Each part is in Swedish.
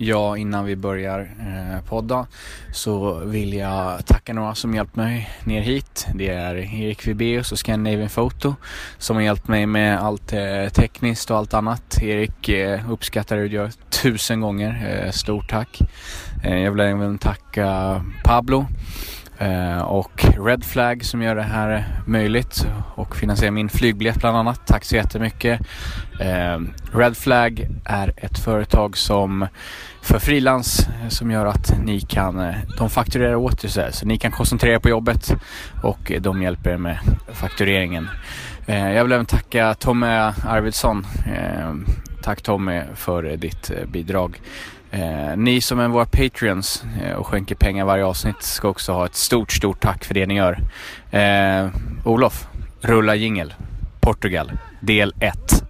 Ja, innan vi börjar eh, podda så vill jag tacka några som hjälpt mig ner hit. Det är Erik Vibeus och Scandinavian Photo som har hjälpt mig med allt eh, tekniskt och allt annat. Erik eh, uppskattar det du gör tusen gånger. Eh, stort tack. Eh, jag vill även tacka Pablo eh, och Red Flag som gör det här möjligt och finansierar min flygbiljett bland annat. Tack så jättemycket. Eh, Red Flag är ett företag som för frilans eh, som gör att ni kan, eh, de fakturerar åt er så, här, så ni kan koncentrera er på jobbet och eh, de hjälper er med faktureringen. Jag vill även tacka Tommy Arvidsson. Tack Tommy för ditt bidrag. Ni som är våra Patreons och skänker pengar varje avsnitt ska också ha ett stort, stort tack för det ni gör. Olof, rulla jingel. Portugal, del 1.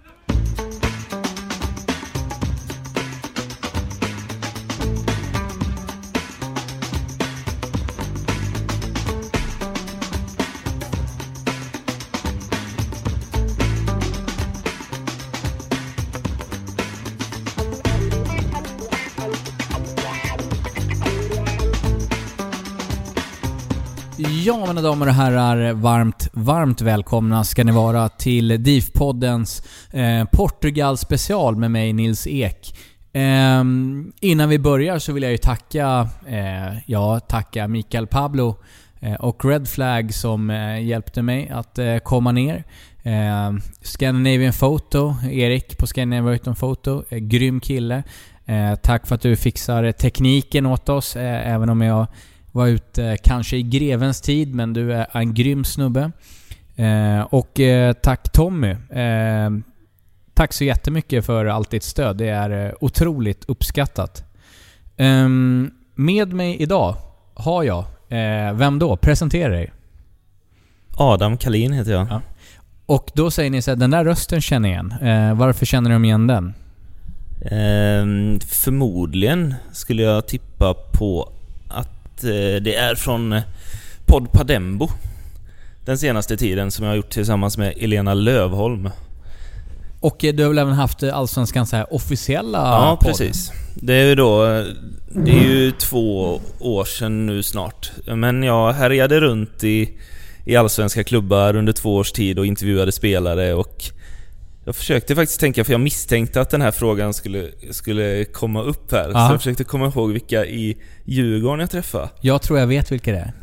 Damer varmt, varmt välkomna ska ni vara till DIF-poddens eh, Portugal special med mig Nils Ek. Eh, innan vi börjar så vill jag ju tacka, eh, ja, tacka Mikael Pablo eh, och Red Flag som eh, hjälpte mig att eh, komma ner. Eh, Scandinavian Photo, Erik på Scandinavian Photo, eh, grym kille. Eh, tack för att du fixar tekniken åt oss, eh, även om jag var ute kanske i grevens tid, men du är en grym snubbe. Eh, och eh, tack Tommy. Eh, tack så jättemycket för allt ditt stöd. Det är eh, otroligt uppskattat. Ehm, med mig idag har jag, eh, vem då? Presentera dig. Adam Kalin heter jag. Ja. Och då säger ni så här, den där rösten känner jag igen. Eh, varför känner de igen den? Ehm, förmodligen skulle jag tippa på att eh, det är från eh, podd Padembo. Den senaste tiden som jag har gjort tillsammans med Elena Lövholm. Och eh, du har väl även haft Allsvenskans här officiella Ja, podd? precis. Det är ju då... Det är ju två år sedan nu snart. Men jag härjade runt i, i allsvenska klubbar under två års tid och intervjuade spelare och jag försökte faktiskt tänka, för jag misstänkte att den här frågan skulle, skulle komma upp här. Ja. Så jag försökte komma ihåg vilka i Djurgården jag träffade. Jag tror jag vet vilka det är.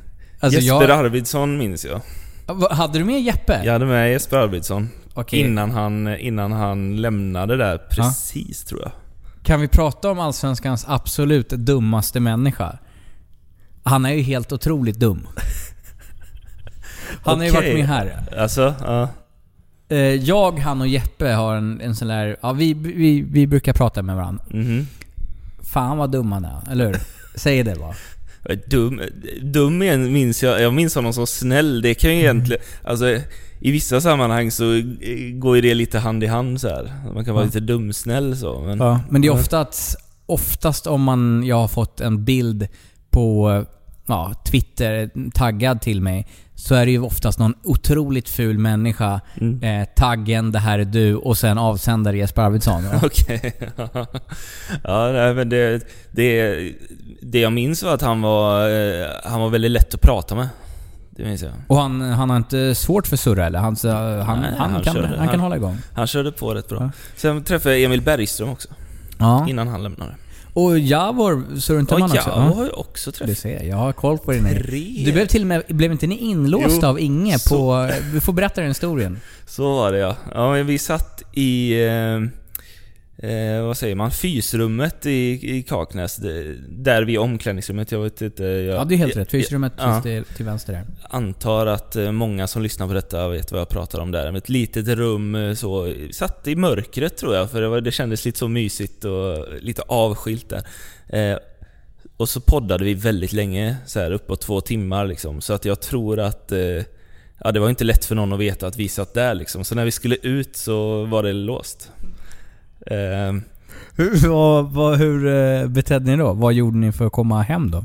Alltså Jesper jag... Arvidsson minns jag. Va- Hade du med Jeppe? Jag hade med Jesper Arvidsson. Okej. Innan, han, innan han lämnade där precis, tror jag. Kan vi prata om Allsvenskans absolut dummaste människa? Han är ju helt otroligt dum. Han har ju varit med här. Alltså, ja. Eh, Jag, han och Jeppe har en, en sån där... Ja, vi, vi, vi brukar prata med varandra. Mhm. Fan vad dum han är, eller hur? Säg det bara. Dum, dum igen minns jag, jag minns honom som snäll. Det kan ju egentligen... Alltså, i vissa sammanhang så eh, går ju det lite hand i hand så här. Man kan vara Ja. lite dumsnäll så. Men, Ja, men det är ofta att, oftast om man, jag har fått en bild på ja, Twitter taggad till mig, så är det ju oftast någon otroligt ful människa, Mm. eh, taggen 'Det här är du' och sen avsändare Jesper Arvidsson. Okej. ja, nej, men det, det, det jag minns var att han var, eh, han var väldigt lätt att prata med. Det minns jag. Och han, han har inte svårt för surra eller? Han, han, Nej, han, han kan, körde. han kan Han- hålla igång. Han körde på rätt bra. Ja. Sen träffade jag Emil Bergström också, Ja. innan han lämnade. Och Javor surrade man också? jag har ju också Du träffat. ser, jag har koll på din Tre. Du blev till och med, blev inte ni inlåsta Jo, av Inge så- på... Du får berätta den historien. Så var det ja. Ja, vi satt i... Eh, eh, vad säger man? Fysrummet i, i Kaknäs. Där vid omklädningsrummet. Jag vet inte... Jag, Ja, det är helt rätt. Fysrummet Ja. finns det till vänster där. antar att eh, många som lyssnar på detta vet vad jag pratar om där. Ett litet rum eh, så, satt i mörkret tror jag, för det, var, det kändes lite så mysigt och lite avskilt där. Eh, och så poddade vi väldigt länge, så här uppåt två timmar liksom. Så att jag tror att eh, Ja, det var inte lätt för någon att veta att vi satt där liksom. Så när vi skulle ut så var det låst. Eh, Hur, vad, hur eh, betedde ni då? Vad gjorde ni för att komma hem då?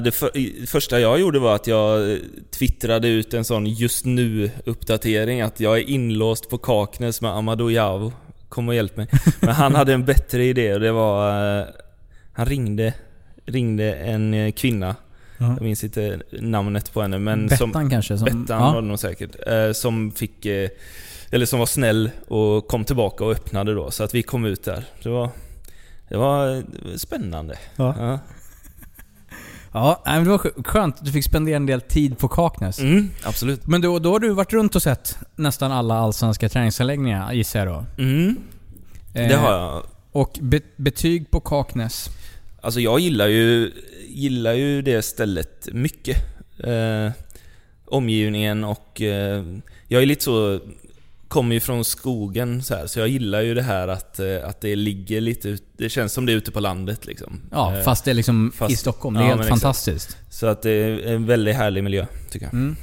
Det för, första jag gjorde var att jag eh, twittrade ut en sån just nu-uppdatering att jag är inlåst på Kaknäs med Amadou Javo. Kom och hjälp mig. Men han hade en bättre idé och det var... Han ringde, ringde en kvinna. Ja. Jag minns inte namnet på henne men Bettan som... kanske? Som, Bettan ja. var det nog säkert. Som fick... Eller som var snäll och kom tillbaka och öppnade då. Så att vi kom ut där. Det var... Det var spännande. Ja. Ja. Ja, men det var skö- skönt du fick spendera en del tid på Kaknäs. Mm, absolut. Men då, då har du varit runt och sett nästan alla allsvenska träningsanläggningar gissar jag då? Mm, Eh, det har jag. Och be, betyg på Kaknäs? Alltså jag gillar ju, gillar ju det stället mycket. Eh, omgivningen och... Eh, jag är lite så... Kommer ju från skogen så här, så jag gillar ju det här att, eh, att det ligger lite ut, Det känns som det är ute på landet liksom. Ja, Eh, fast det är liksom fast- i Stockholm. Det är ja, helt men exakt. fantastiskt. Så att det är en väldigt härlig miljö, tycker jag. Mm.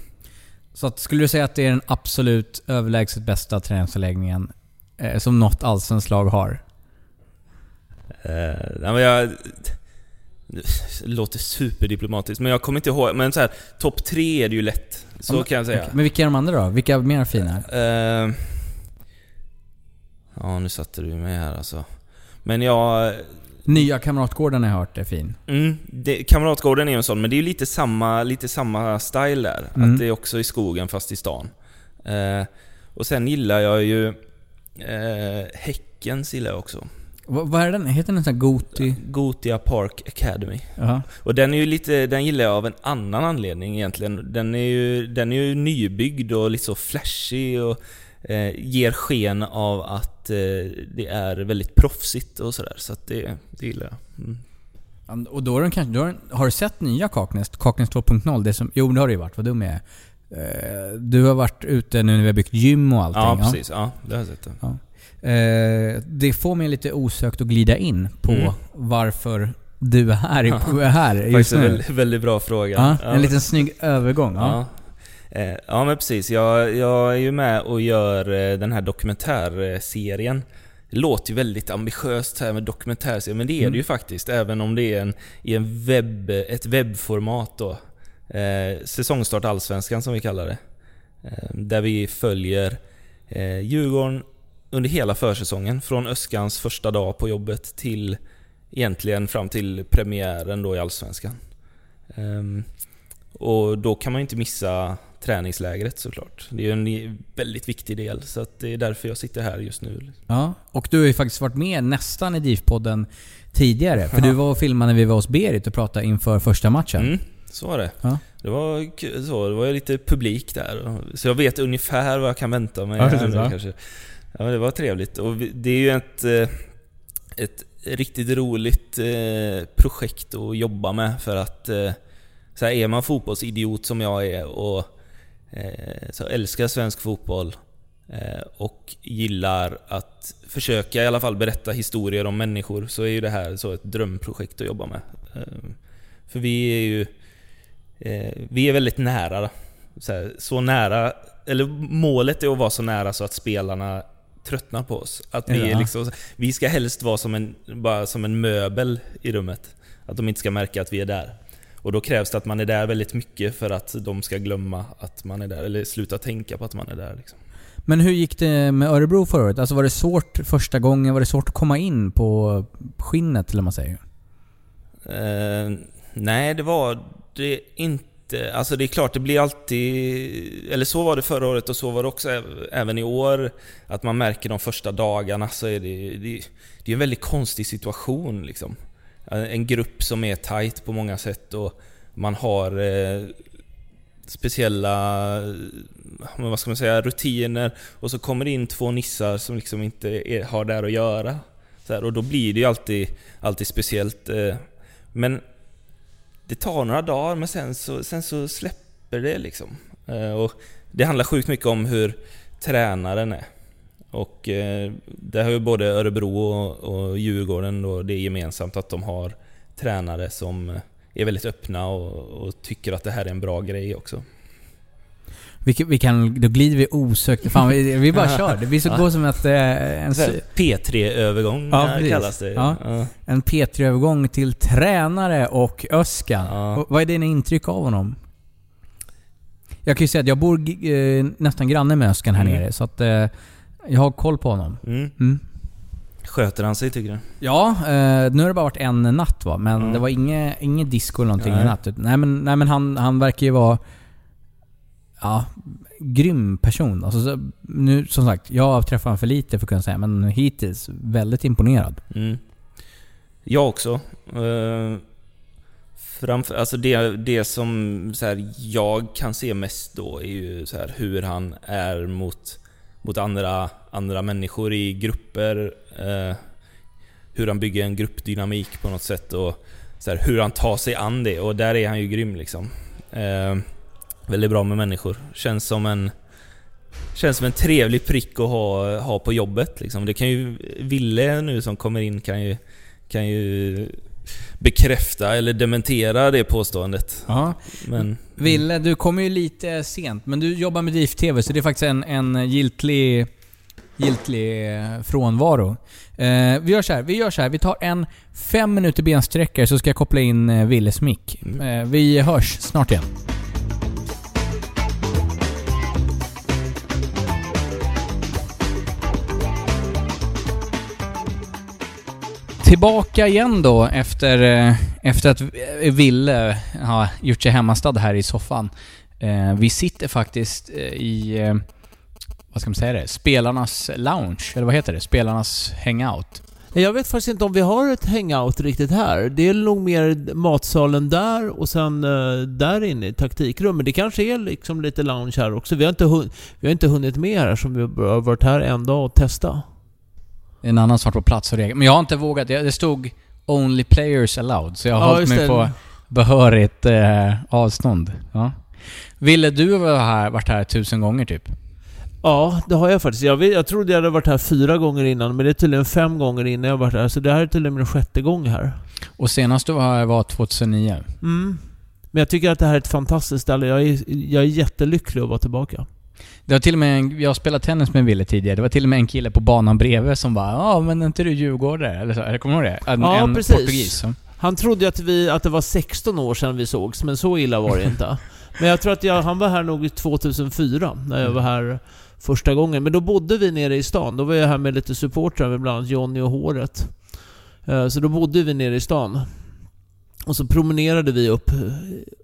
Så att, skulle du säga att det är den absolut överlägset bästa träningsanläggningen eh, som något allsvenskt lag har? Eh, nej, men jag... Det låter superdiplomatiskt, men jag kommer inte ihåg. Men så här, topp tre är det ju lätt. Så men- kan jag säga. Okej, Men vilka är de andra då? Vilka är mer fina? Eh, ja, nu satte du mig här alltså. Men jag... Nya Kamratgården har jag hört är fin. Mm, det, Kamratgården är en sån, men det är ju lite samma, lite samma style där. Mm. Att det är också i skogen fast i stan. Eh, och sen gillar jag ju... Eh, Häckens gillar jag också. Va, vad är den? Heter den här Goti? Gotia Park Academy. Ja. Och den är ju lite, den gillar jag av en annan anledning egentligen. Den är ju, den är ju nybyggd och lite så flashig och eh, ger sken av att eh, det är väldigt proffsigt och sådär. Så att det, det gillar jag. Mm. Ja, Och då är den kanske... Då den, har du sett nya Kaknäs? Kaknäs 2.0? Det som, jo, det har du ju varit. Vad dum jag är. Eh, Du har varit ute nu när vi har byggt gym och allting. Ja, precis. Ja, det har jag sett. Det. Eh, det får mig lite osökt att glida in på Mm. varför du är här, Ja. är här just nu. väldigt, väldigt bra fråga. Ja, Ja. en liten snygg övergång. Ja. Ja. Eh, ja men precis, jag, jag är ju med och gör eh, den här dokumentärserien. Det låter ju väldigt ambitiöst här med dokumentärserie, men det är Mm. det ju faktiskt. Även om det är en, i en webb, ett webbformat då. Eh, säsongstart Allsvenskan som vi kallar det. Eh, där vi följer eh, Djurgården under hela försäsongen. Från Öskans första dag på jobbet till egentligen fram till premiären då i Allsvenskan. Ehm, och då kan man ju inte missa träningslägret såklart. Det är ju en väldigt viktig del, så att det är därför jag sitter här just nu. Ja, och du har ju faktiskt varit med nästan i DIF-podden tidigare. För Ja. du var och filmade när vi var hos Berit och pratade inför första matchen. Mm, så var det. Ja. Det var så, det var lite publik där. Så jag vet ungefär vad jag kan vänta mig. Ja, här kanske. Ja, men det var trevligt. Och det är ju ett, eh, ett riktigt roligt eh, projekt att jobba med för att eh, så här är man fotbollsidiot som jag är och så älskar svensk fotboll och gillar att försöka i alla fall berätta historier om människor så är ju det här så ett drömprojekt att jobba med. För vi är ju vi är väldigt nära. Så, här, så nära eller målet är att vara så nära så att spelarna tröttnar på oss. Att vi, Ja. är liksom, vi ska helst vara som en, bara som en möbel i rummet. Att de inte ska märka att vi är där. Och då krävs det att man är där väldigt mycket för att de ska glömma att man är där, eller sluta tänka på att man är där. Liksom. Men hur gick det med Örebro förra året? Alltså var det svårt första gången? Var det svårt att komma in på skinnet, eller man säger? Eh, nej, det var det inte. Alltså det är klart, det blir alltid... Eller så var det förra året och så var det också även i år. Att man märker de första dagarna så är det... Det, det är en väldigt konstig situation liksom. Eh, en grupp som är tight på många sätt och man har eh, speciella eh, vad ska man säga, rutiner och så kommer det in två nissar som liksom inte är, har där att göra. Så här, och då blir det ju alltid, alltid speciellt. Eh, men det tar några dagar men sen så, sen så släpper det liksom. Eh, och det handlar sjukt mycket om hur tränaren är. Och eh, det har ju både Örebro och, och Djurgården då det är gemensamt att de har tränare som eh, är väldigt öppna och, och tycker att det här är en bra grej också. Vi, vi kan, då glider vi osökt... Fan, vi, vi bara kör. Det blir så Ja. gå som ett, eh, en, Så här, P3-övergång Ja, eh, kallas det. Ja. Ja. en P3-övergång till tränare och Öskan. Ja. Vad är dina intryck av honom? Jag kan ju säga att jag bor eh, nästan granne med Öskan här Mm. nere, så att eh, jag har koll på honom. Mm. Mm. Sköter han sig tycker du? Ja, eh, nu har det bara varit en natt va, men det var inget, inget disco eller någonting Nej. i natt. Nej men, nej, men han, han verkar ju vara... Ja, grym person. Alltså, nu, som sagt, jag har träffat honom för lite för att kunna säga, men hittills väldigt imponerad. Mm. Jag också. Uh, framför, alltså det, det som så här, jag kan se mest då är ju så här, hur han är mot, mot andra, andra människor i grupper. eh, hur han bygger en gruppdynamik på något sätt och så här, hur han tar sig an det. Och där är han ju grym liksom. Eh, väldigt bra med människor. Känns som en Känns som en trevlig prick att ha, ha på jobbet liksom. Det kan ju... Ville nu som kommer in kan ju, kan ju bekräfta eller dementera det påståendet. Ja. Men... Ville, du kommer ju lite sent, men du jobbar med DIF TV så det är faktiskt en, en giltig, giltig eh, frånvaro. Eh, vi gör så här, vi gör så här, vi tar en fem minuter bensträckare så ska jag koppla in eh, Willes mick. Eh, vi hörs snart igen. Tillbaka igen då efter, eh, efter att eh, Ville har gjort sig hemmastad här i soffan. Eh, vi sitter faktiskt i, vad ska man säga det? Spelarnas lounge, eller vad heter det? Spelarnas hangout. Jag vet faktiskt inte om vi har ett hangout riktigt här. Det är nog mer matsalen där och sen där inne i taktikrummet. Det kanske är liksom lite lounge här också. Vi har inte, vi har inte hunnit med här som vi har varit här en dag och testa. En annan som varit på plats och regel. Men jag har inte vågat. Det stod 'Only players allowed' så jag har Ja, hållit mig det. på behörigt eh, avstånd. Ja. Ville, du har här, varit här tusen gånger typ? Ja, det har jag faktiskt. Jag, vet, jag trodde jag hade varit här fyra gånger innan, men det är tydligen fem gånger innan jag varit här. Så det här är tydligen min sjätte gång här. Och senast du var här var 2009. Mm. Men jag tycker att det här är ett fantastiskt ställe. Jag är, jag är jättelycklig att vara tillbaka. Det var till och med en, jag spelade tennis med Ville tidigare. Det var till och med en kille på banan bredvid som bara ja men är inte du djurgårdare? Eller så, kommer du ihåg det? En, Ja, en precis. portugis. ja. Han trodde att, vi, att det var 16 år sedan vi sågs, men så illa var det inte. Men jag tror att jag, han var här nog 2004, när jag var här första gången. Men då bodde vi nere i stan. Då var jag här med lite supportrar, bland annat Jonny och Håret. Eh, Så då bodde vi nere i stan. Och så promenerade vi upp,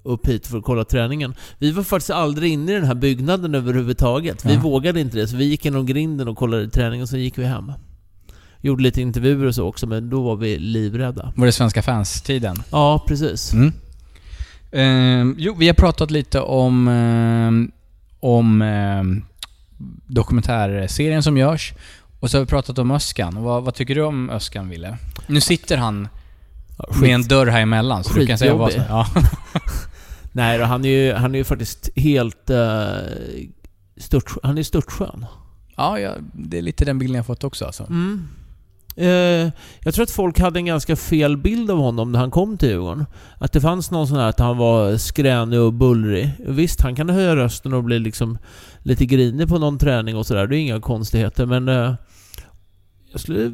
upp hit för att kolla träningen. Vi var faktiskt aldrig inne i den här byggnaden överhuvudtaget. Vi Ja. vågade inte det, så vi gick genom grinden och kollade träningen, och så gick vi hem. Gjorde lite intervjuer och så också, men då var vi livrädda. Var det Svenska fans-tiden? Ja, precis. Mm. Ehm, jo, vi har pratat lite om, ehm, om ehm, dokumentärserien som görs. Och så har vi pratat om Öskan. Vad, vad tycker du om Öskan, Ville? Nu sitter han med en dörr här emellan, så du kan säga vad som... Ja. Nej då, han är ju, han är ju faktiskt helt... Uh, stört, han är störtskön. ja, ja, det är lite den bilden jag fått också alltså. Mm. Eh, jag tror att folk hade en ganska fel bild av honom när han kom till Djurgården. Att det fanns någon sån här att han var skränig och bullrig. Visst, han kan höja rösten och bli liksom lite grinig på någon träning och sådär. Det är inga konstigheter, men eh, jag skulle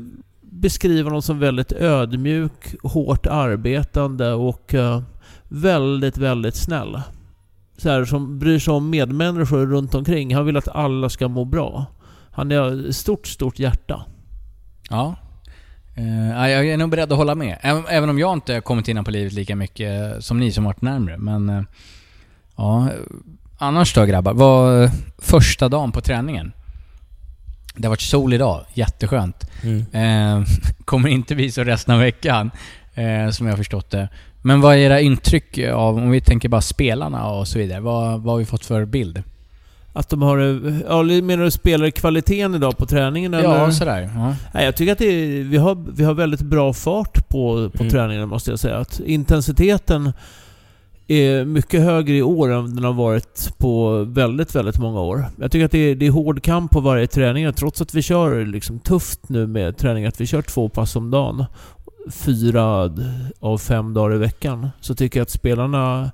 beskriva honom som väldigt ödmjuk, hårt arbetande och eh, väldigt, väldigt snäll. Så här, som bryr sig om medmänniskor runt omkring. Han vill att alla ska må bra. Han har ett stort, stort hjärta. Eh, ja. Jag är nog beredd att hålla med. Även, även om jag inte kommit in på livet lika mycket som ni som varit närmre. Men eh, ja, annars då grabbar? Vad första dagen på träningen? Det har varit sol idag, jätteskönt. Mm. Eh, kommer inte bli så resten av veckan, eh, som jag har förstått det. Men vad är era intryck av, om vi tänker bara spelarna och så vidare, vad, vad har vi fått för bild? Att de har... Ja, menar du spelarkvaliteten idag på träningen eller? Ja, sådär. Ja. Nej, jag tycker att är, vi, har, vi har väldigt bra fart på, på Mm. träningen måste jag säga. Att intensiteten är mycket högre i år än den har varit på väldigt, väldigt många år. Jag tycker att det är, det är hård kamp på varje träning, trots att vi kör liksom tufft nu med träning, att vi kör två pass om dagen. Fyra av fem dagar i veckan. Så tycker jag att spelarna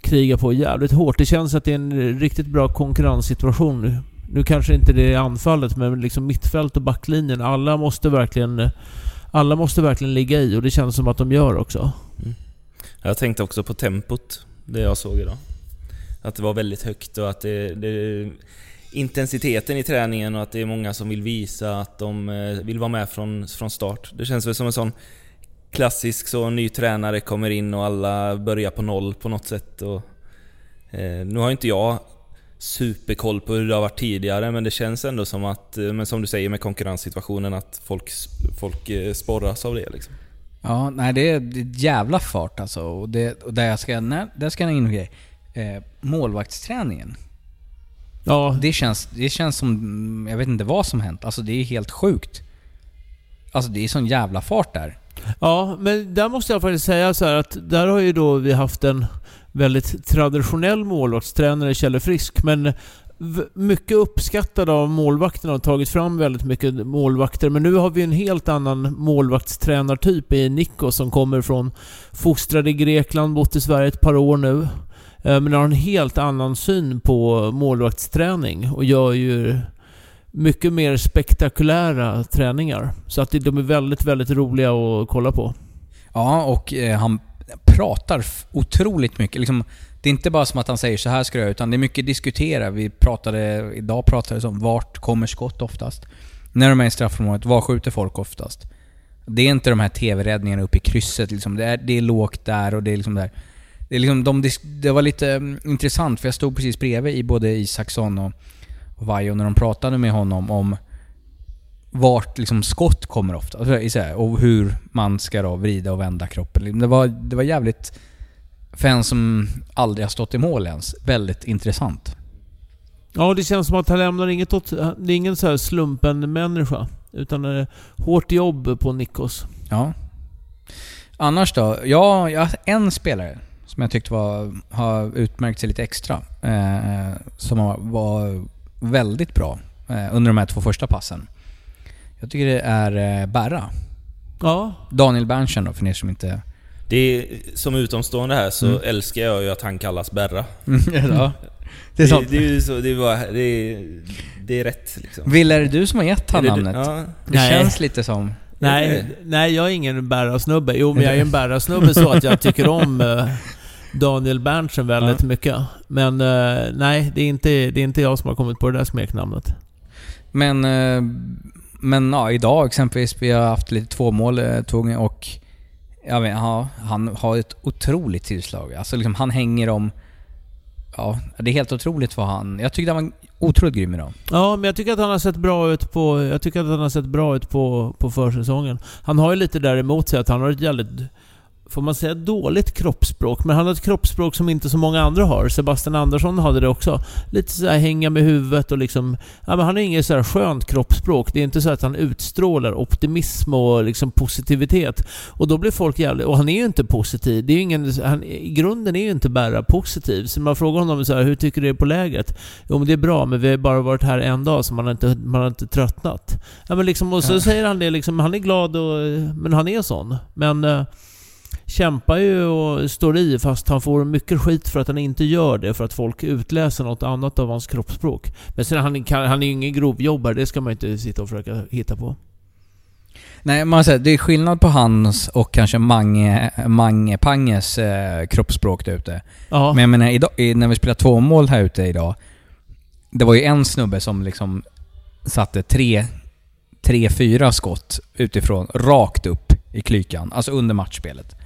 krigar på jävligt hårt. Det känns att det är en riktigt bra konkurrenssituation nu. Nu kanske inte det är anfallet, men liksom mittfält och backlinjen. Alla måste verkligen... Alla måste verkligen ligga i och det känns som att de gör också. Mm. Jag tänkte också på tempot, det jag såg idag. Att det var väldigt högt och att det, det intensiteten i träningen och att det är många som vill visa att de eh, vill vara med från, från start. Det känns väl som en sån klassisk så ny tränare kommer in och alla börjar på noll på något sätt. Och, eh, nu har inte jag superkoll på hur det har varit tidigare men det känns ändå som att, eh, men som du säger med konkurrenssituationen, att folk, folk eh, sporras av det liksom. Ja, nej det är, det är jävla fart alltså. Och, det, och där, ska, nej, där ska jag in en grej. Eh, målvaktsträningen. Ja, Det känns, det känns som, jag vet inte vad som hänt. Alltså det är helt sjukt. Alltså det är sån jävla fart där. Ja, men där måste jag faktiskt säga så här att där har ju då vi haft en väldigt traditionell målvaktstränare, Kjelle Frisk, men mycket uppskattad av målvakterna och tagit fram väldigt mycket målvakter. Men nu har vi en helt annan målvaktstränartyp i Nico som kommer från fostrad i Grekland, bott i Sverige ett par år nu. Eh, men har en helt annan syn på målvaktsträning och gör ju mycket mer spektakulära träningar. Så att de är väldigt, väldigt roliga att kolla på. Ja, och eh, han pratar otroligt mycket. Liksom, det är inte bara som att han säger så här ska du göra, utan det är mycket diskutera. Vi pratade, idag pratade om vart kommer skott oftast? När de är i straffområdet, var skjuter folk oftast? Det är inte de här TV-räddningarna uppe i krysset liksom. Det är, det är lågt där och det är liksom där. Det, är liksom, de, det var lite mm, intressant, för jag stod precis bredvid i både Isaksson och, och Vaiho när de pratade med honom om vart liksom skott kommer ofta. Och hur man ska då vrida och vända kroppen. Det var, det var jävligt, för en som aldrig har stått i mål ens, väldigt intressant. Ja, det känns som att han lämnar inget åt... Det är ingen så här slumpen-människa. Utan det är hårt jobb på Nikos. Ja. Annars då? Ja, jag har en spelare som jag tyckte var, har utmärkt sig lite extra. Eh, som var väldigt bra eh, under de här två första passen. Jag tycker det är eh, Berra. Ja, Daniel Berntsen då, för er som inte... Det är, som utomstående här så Mm. älskar jag ju att han kallas Berra. ja, Det, det, det är ju så, det är, bara, det är, det är rätt liksom. Vill, är det du som har gett han Är det- namnet? Ja, Det Nej. känns lite som... Nej, nej, jag är ingen bärasnubbe. Jo, men jag är en bärasnubbe så att jag tycker om eh, Daniel Berntsen väldigt mycket. Men eh, nej, det är, inte, det är inte jag som har kommit på det där smeknamnet. Men, eh, men ja, idag exempelvis, vi har haft lite tvåmål två gånger och jag vet, ja, han har ett otroligt tillslag. Alltså liksom, han hänger om... Ja, det är helt otroligt vad han... Jag tyckte han var otroligt grym idag. Ja, men jag tycker att han har sett bra ut på, jag tycker att han har sett bra ut på, på försäsongen. Han har ju lite där emot sig att han har ett jävligt får man säga dåligt kroppsspråk, men han har ett kroppsspråk som inte så många andra har. Sebastian Andersson hade det också. Lite så här hänga med huvudet och liksom... Ja, men han har inget så här skönt kroppsspråk. Det är inte så att han utstrålar optimism och liksom positivitet. Och då blir folk jävligt... Och han är ju inte positiv. Det är ju ingen... Han, I grunden är ju inte bara positiv. Så man frågar honom så här, hur tycker du det är på lägret? Jo men det är bra, men vi har bara varit här en dag så man har inte, man har inte tröttnat. Ja men liksom, och så Ja. säger han det liksom, han är glad och... Men han är sån. Men... kämpar ju och står i fast han får mycket skit för att han inte gör det för att folk utläser något annat av hans kroppsspråk. Men sen han, kan, han är ju ingen grovjobbare, det ska man inte sitta och försöka hitta på. Nej, man säger, det är skillnad på hans och kanske Mange, Mange Panges eh, kroppsspråk där ute. Men jag menar, idag, när vi spelar två mål här ute idag. Det var ju en snubbe som liksom satte tre, tre fyra skott utifrån, rakt upp i klykan. Alltså under matchspelet.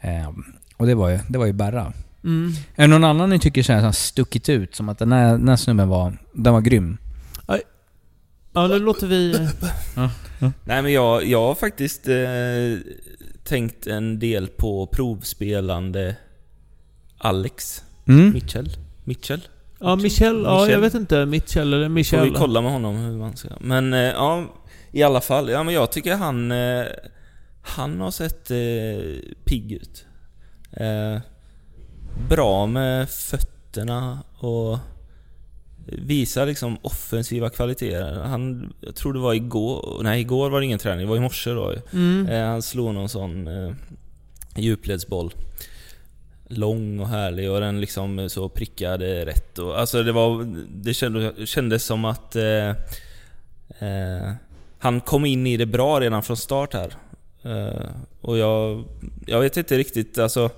Eh, och det var ju, det var ju Berra. Mm. Är det någon annan ni tycker så här, stuckit ut? Som att den här, den här snubben var, den var grym? Ja, nu låter vi... Nej men jag, jag har faktiskt eh, tänkt en del på provspelande Alex Mm. Mitchell. Mitchell? Ja, Michel, ja jag vet inte. Mitchell eller Får Michel. vi kolla med honom hur man ska... Men eh, ja, i alla fall. Ja men jag tycker han... Eh, han har sett eh, pigg ut. Eh, bra med fötterna och visar liksom offensiva kvaliteter. Han, jag tror det var igår, nej igår var det ingen träning, det var i morse då. Mm. Eh, han slog någon sån eh, djupledsboll. Lång och härlig och den liksom så prickade rätt. Och, alltså det var... Det kändes, kändes som att... Eh, eh, han kom in i det bra redan från start här. Eh, och jag... Jag vet inte riktigt alltså...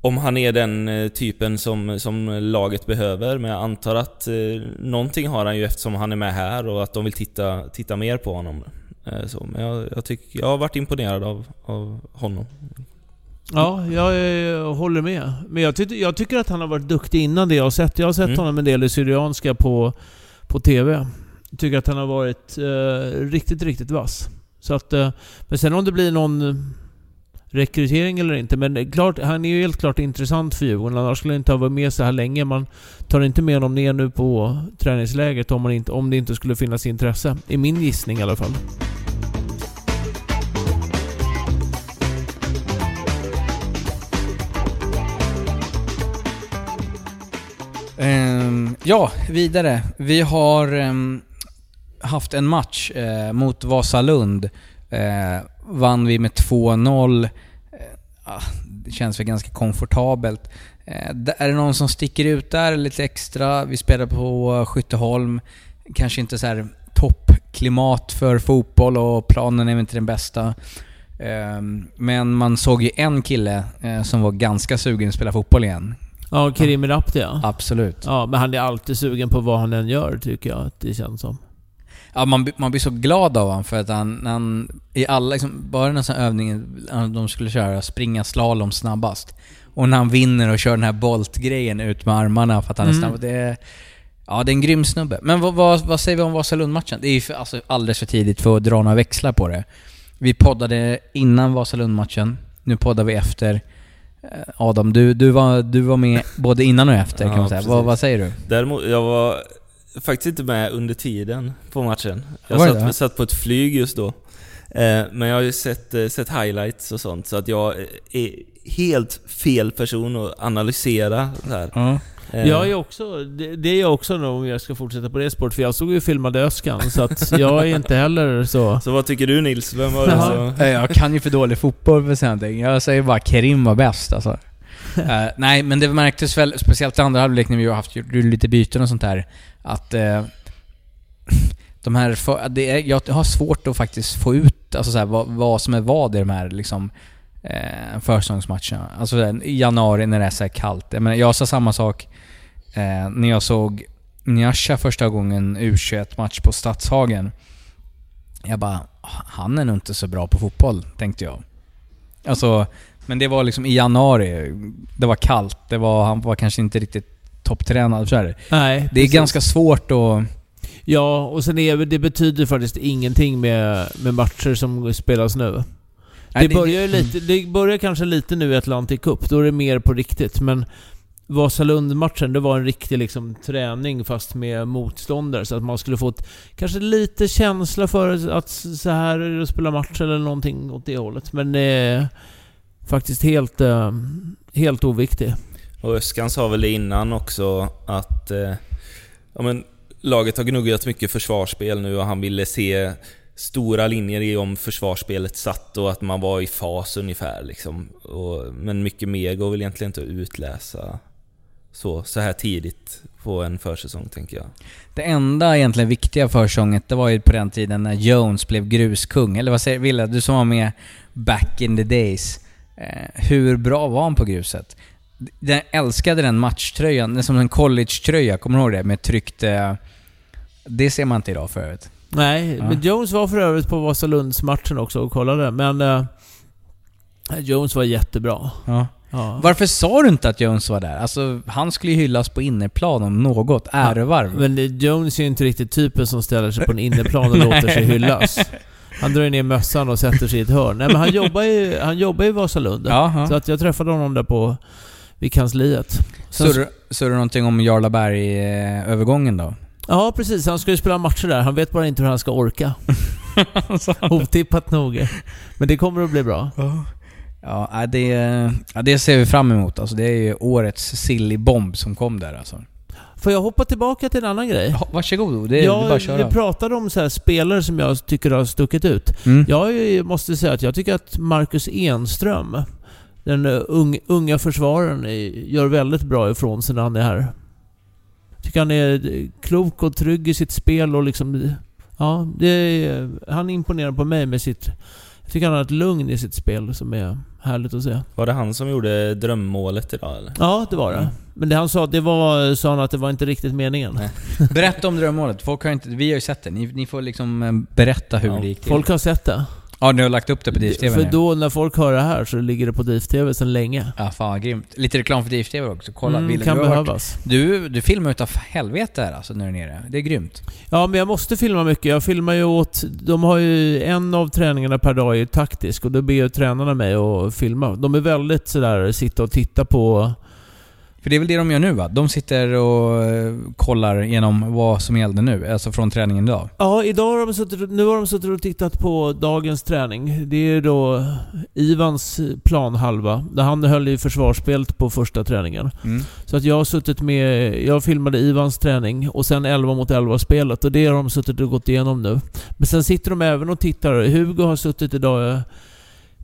Om han är den eh, typen som, som laget behöver, men jag antar att eh, någonting har han ju eftersom han är med här och att de vill titta, titta mer på honom. Eh, så, men jag, jag, tycker, jag har varit imponerad av, av honom. Ja, jag, eh, håller med. Men jag, tyck, jag tycker att han har varit duktig innan det jag har sett. Jag har sett Mm. honom en del i Syrianska på, på TV. Jag tycker att han har varit eh, riktigt, riktigt vass. Så att, eh, men sen om det blir någon eh, rekrytering eller inte. Men det är klart, han är ju helt klart intressant för Djurgården. Annars skulle han inte ha varit med så här länge. Man tar inte med honom ner nu på träningsläget om, man inte, om det inte skulle finnas intresse. I min gissning i alla fall. Um, ja, vidare. Vi har um, haft en match eh, mot Vasalund. Eh, vann vi med 2-0. Eh, ah, det känns väl ganska komfortabelt. Eh, är det någon som sticker ut där lite extra? Vi spelar på Skytteholm. Kanske inte så här toppklimat för fotboll och planen är väl inte den bästa. Ehm, men man såg ju en kille eh, som var ganska sugen att spela fotboll igen. Ja, Kerim Rapti ja. Absolut. Ja, men han är alltid sugen på vad han än gör, tycker jag att det känns som. Ja, man, blir- man blir så glad av honom för att han, han i alla, liksom, bara den här övningen de skulle köra, springa slalom snabbast. Och när han vinner och kör den här boltgrejen ut med armarna för att han är Mm. snabb. Det är, ja, det är en grym snubbe. Men vad, vad, vad säger vi om Vasalund-matchen? Det är ju för, alltså, alldeles för tidigt för att dra några växlar på det. Vi poddade innan Vasalund-matchen, nu poddar vi efter. Eh, Adam, du, du, var, du var med både innan och efter kan Ja, man säga. Vad, vad säger du? Däremot, jag var faktiskt inte med under tiden på matchen. Jag satt, satt på ett flyg just då. Eh, men jag har ju sett, eh, sett highlights och sånt, så att jag är helt fel person att analysera det här. Ja. Eh, Jag är också, det, det är jag också nu om jag ska fortsätta på det spåret, för jag såg ju filmade Öskan, så att jag är inte heller så... Så vad tycker du Nils? Vem var det. Eh, Jag kan ju för dålig fotboll för sånt. Jag säger bara Kerim var bäst alltså. Eh, nej, men det märktes väl, speciellt i andra halvlek när vi har haft gjort lite byten och sånt där, att eh, de här... För, det är, jag har svårt att faktiskt få ut alltså så här, vad, vad som är vad i de här liksom, eh, försäsongsmatcherna. Alltså här, i januari när det är så här kallt. Jag, menar, jag sa samma sak eh, när jag såg Nyasha första gången U21-match på Stadshagen. Jag bara, han är nog inte så bra på fotboll, tänkte jag. Alltså, men det var liksom i januari. Det var kallt. Det var, han var kanske inte riktigt topptränad. Så är det. Nej, det är precis. ganska svårt att... Ja, och sen är det betyder faktiskt ingenting med, med matcher som spelas nu. Det börjar, ju lite, det börjar kanske lite nu i Atlantic Cup, då är det mer på riktigt. Men Vasalund-matchen, det var en riktig liksom, träning fast med motståndare. Så att man skulle få ett, kanske lite känsla för att så här är det att spela match eller någonting åt det hållet. Men det är faktiskt helt, eh, helt oviktig. Och Öskan sa väl det innan också att eh, ja, men, laget har gnuggat mycket försvarsspel nu och han ville se stora linjer i om försvarsspelet satt och att man var i fas ungefär. Liksom. Och, men mycket mer går väl egentligen inte att utläsa så, så här tidigt på en försäsong, tänker jag. Det enda egentligen viktiga försäsonget, det var ju på den tiden när Jones blev gruskung. Eller vad säger Wille? Du som var med back in the days. Eh, hur bra var han på gruset? Jag älskade den matchtröjan, som en college-tröja, kommer du ihåg det? Med tryckt... Eh, det ser man inte idag för övrigt. Nej, Ja. men Jones var för övrigt på Vasalundsmatchen också och kollade. Men eh, Jones var jättebra. Ja. Ja. Varför sa du inte att Jones var där? Alltså, han skulle ju hyllas på innerplan om något. Ärevarv. Men det- Jones är ju inte riktigt typen som ställer sig på en innerplan och låter sig hyllas. Han drar ner mössan och sätter sig i ett hörn. Nej men han jobbar ju, han jobbar i Vasalund. Ja, Så ja. att jag träffade honom där på, vid kansliet. Så du, någonting om Jarlaberg-övergången då? Ja precis, han ska ju spela matcher där. Han vet bara inte hur han ska orka. Otippat nog. Men det kommer att bli bra. Ja, det, ja, det ser vi fram emot. Alltså, det är ju årets silly-bomb som kom där alltså. Får jag hoppa tillbaka till en annan grej? Ja, varsågod, det är Ja, bara att köra. vi pratade om så här spelare som jag tycker har stuckit ut. Mm. Jag måste säga att jag tycker att Marcus Enström, den eh, ung, unga försvararen, gör väldigt bra ifrån sig när han är här. Jag tycker han är eh, klok och trygg i sitt spel och liksom... Ja, det är, han imponerar på mig med sitt... Jag tycker han har ett lugn i sitt spel som är härligt att se. Var det han som gjorde drömmålet idag eller? Ja, det var det. Men det han sa, det var, sa han att det var inte riktigt meningen. Nej. Berätta om drömmålet. Folk har inte, vi har ju sett det. Ni, ni får liksom eh, berätta hur Ja, det gick till. Folk har sett det. Ja, ni har lagt upp det på DIF-TV För nu. då när folk hör det här så ligger det på DIF-TV sedan länge. Ja, fan vad grymt. Lite reklam för DIF-TV också. Kolla, Mm, Wille, kan du, har behövas. du, du filmar utav helvete här alltså när du är nere. Det är grymt. Ja, men jag måste filma mycket. Jag filmar ju åt... De har ju en av träningarna per dag är ju taktisk och då ber ju tränarna mig att filma. De är väldigt sådär, sitta och titta på... För det är väl det de gör nu va? De sitter och eh, kollar igenom vad som gällde nu, alltså från träningen idag. Ja, idag har de suttit, nu har de suttit och tittat på dagens träning. Det är då Ivans planhalva, där han höll i försvarsspelet på första träningen. Mm. Så att jag har suttit med... Jag filmade Ivans träning och sen 11 mot 11 spelet och det har de suttit och gått igenom nu. Men sen sitter de även och tittar. Hugo har suttit idag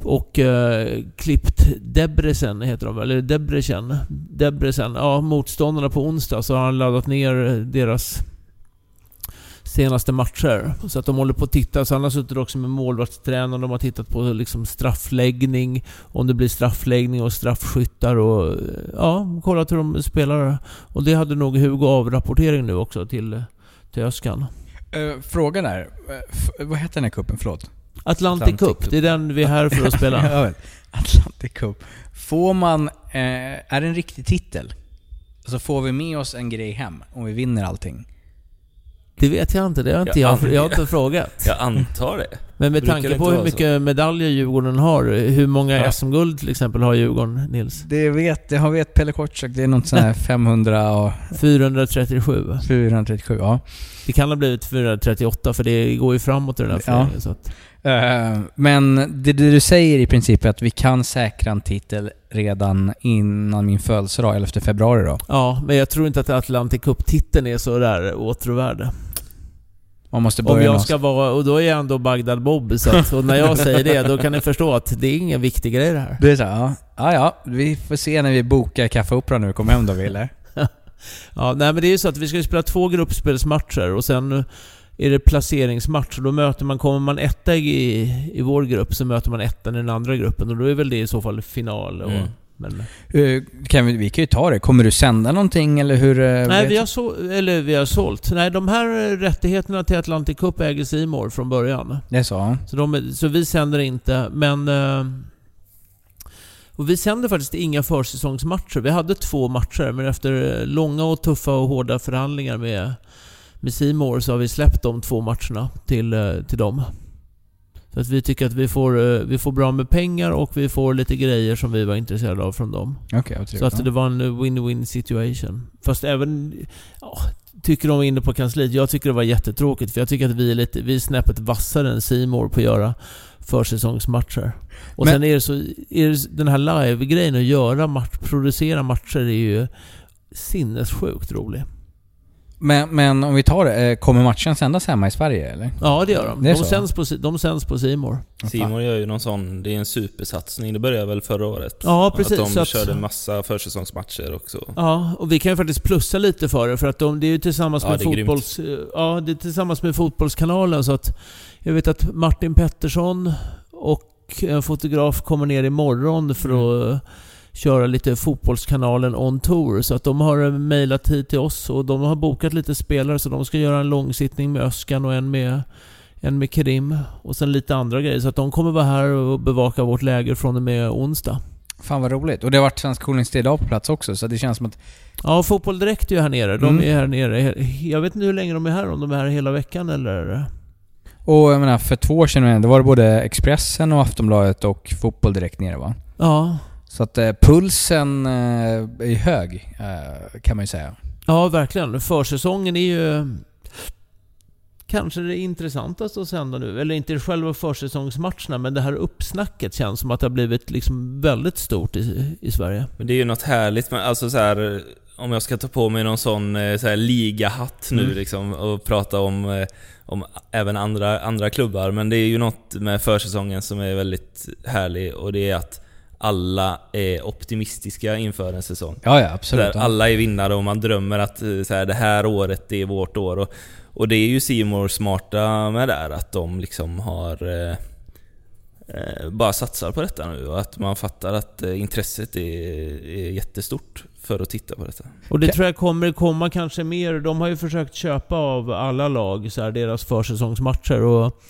och eh, klippt Debrecen, heter de eller Debrecen? Debrecen. Ja, motståndarna på onsdag så har han laddat ner deras senaste matcher. Så att de håller på att titta. Så han har suttit också med målvaktstränaren. De har tittat på liksom straffläggning. Om det blir straffläggning och straffskyttar och... Ja, kollat hur de spelar. Och det hade nog Hugo avrapportering nu också till, till Öskan. Uh, frågan är, eh, f- vad heter den här kuppen? Förlåt? Atlantic, Atlantic Cup, Cup. det är den vi är här för att spela. Jag. Atlantic Cup. Får man... Eh, är det en riktig titel? Alltså får vi med oss en grej hem om vi vinner allting? Det vet jag inte, det har inte Ja, jag, jag har inte frågat. Jag antar det. Men med Brukar tanke på hur mycket medaljer Djurgården har, hur många Ja. SM-guld till exempel har Djurgården, Nils? Det vet, det har vet Pelle Kotschack. Det är något sånt här 500 och 437. 437, ja. Det kan ha blivit 438 för det går ju framåt i den här Ja. föreningen. Så att, Eh, Men det, det du säger i princip är att vi kan säkra en titel redan innan min födelsedag, 11 februari då. ja, men jag tror inte att Atlantic Cup-titeln är så där åtråvärd. Man måste Om börja jag någonstans. ska vara... Och då är jag ändå Bagdad Bob, så att, och när jag säger det, då kan ni förstå att det är ingen viktig grej det här. Det är så, ja. ja, ja. Vi får se när vi bokar Kaffeoperan nu. Kom hem då Wille. Ja, nej men det är ju så att vi ska spela två gruppspelsmatcher och sen är det placeringsmatch. Och då möter man, kommer man etta i, i vår grupp så möter man ettan i den andra gruppen och då är väl det i så fall final. Och, Mm. men, Eh, Kan vi, vi kan ju ta det. Kommer du sända någonting eller hur? eh, nej, vi har, så, eller vi har sålt. Nej, de här rättigheterna till Atlantic Cup äger Simor från början. Det så? Så, de, så vi sänder inte, men... eh, Och vi sänder faktiskt inga försäsongsmatcher. Vi hade två matcher, men efter långa och tuffa och hårda förhandlingar med med Simor så har vi släppt de två matcherna till, eh, till dem. Så att vi tycker att vi får, eh, vi får bra med pengar och vi får lite grejer som vi var intresserade av från dem. Okay, Så att det var en win-win situation. Fast även... Ja, tycker de inne på kansliet. Jag tycker det var jättetråkigt för jag tycker att vi är lite, vi är snäppet vassare än Simor på att göra försäsongsmatcher. Och Men, sen är det så, är det den här live-grejen att göra match, producera matcher är ju sinnessjukt rolig. Men, men om vi tar det, eh, kommer matchen sändas hemma i Sverige eller? Ja det gör de. Det de, sänds på, de sänds på Simor. Simor gör ju någon sån, det är en supersatsning. Det började väl förra året? Ja precis. Att de att, körde massa försäsongsmatcher också. Ja, och vi kan ju faktiskt plussa lite för det för att de, det är ju tillsammans med ja, fotbolls... Ja, det är tillsammans med Fotbollskanalen så att jag vet att Martin Pettersson och en fotograf kommer ner imorgon för mm. Köra lite Fotbollskanalen on tour. Så att de har mejlat hit till oss och de har bokat lite spelare så de ska göra en långsittning med Öskan och en med, en med Kerim och sen lite andra grejer. Så att de kommer vara här och bevaka vårt läger från och med onsdag. Fan vad roligt. Och det har varit Svensk Coolingstid idag på plats också, så det känns som att... Ja, Fotboll Direkt är ju här nere. De mm. är här nere. Jag vet inte hur länge de är här, om de är här hela veckan eller? Och jag menar, för två år sedan då var det både Expressen och Aftonbladet och Fotboll Direkt nere va? Ja. Så att eh, pulsen eh, är hög, eh, kan man ju säga. Ja, verkligen. Försäsongen är ju kanske det intressantaste att sända nu. Eller inte själva försäsongsmatcherna, men det här uppsnacket känns som att det har blivit liksom väldigt stort i, i Sverige. Men det är ju något härligt med, alltså så här, om jag ska ta på mig någon sån eh, så här, ligahatt nu mm. liksom och prata om, eh, om även andra, andra klubbar. Men det är ju något med försäsongen som är väldigt härlig och det är att alla är optimistiska inför en säsong. Ja, ja absolut. Där alla är vinnare och man drömmer att eh, så här, det här året är vårt år. Och, och det är ju Simor smarta med där, att de liksom har eh, eh, bara satsar på detta nu och att man fattar att eh, intresset är, är jättestort för att titta på detta. Och det tror jag kommer komma kanske mer. De har ju försökt köpa av alla lag, så här, deras försäsongsmatcher. Och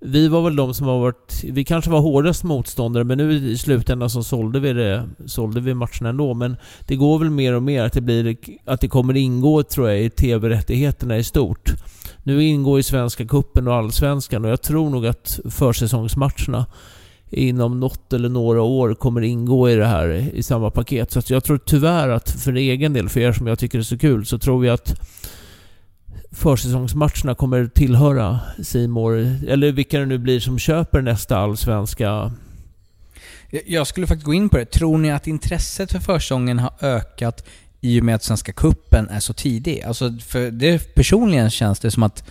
vi var väl de som har varit... Vi kanske var hårdast motståndare, men nu i slutändan så sålde vi det, sålde vi matchen ändå. Men det går väl mer och mer att det blir... Att det kommer ingå, tror jag, i TV-rättigheterna i stort. Nu ingår ju Svenska Kuppen och Allsvenskan och jag tror nog att försäsongsmatcherna inom något eller några år kommer ingå i det här i samma paket. Så jag tror tyvärr att för egen del, för er som jag tycker är så kul, så tror jag att försäsongsmatcherna kommer tillhöra Simor eller vilka det nu blir som köper nästa allsvenska. Jag skulle faktiskt gå in på det. Tror ni att intresset för försäsongen har ökat i och med att Svenska Kuppen är så tidig? Alltså, för det, personligen känns det som att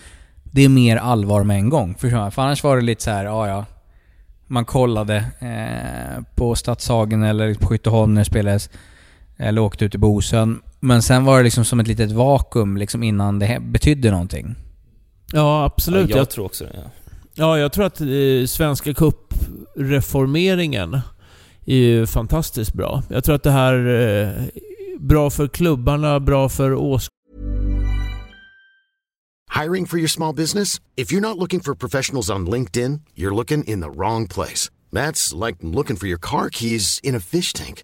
det är mer allvar med en gång. För, för annars var det lite så här, ja ja. Man kollade eh, på Stadshagen eller på Skytteholm när det spelades. Eller åkte ut i Bosön. Men sen var det liksom som ett litet vakuum liksom innan det betydde någonting. Ja, absolut. Ja, jag, jag tror också det. Ja. ja, jag tror att eh, Svenska Cup-reformeringen är ju fantastiskt bra. Jag tror att det här är eh, bra för klubbarna, bra för åsk... Hiring for your small business? If you're not looking for professionals on LinkedIn, you're looking in the wrong place. That's like looking for your car keys in a fish tank.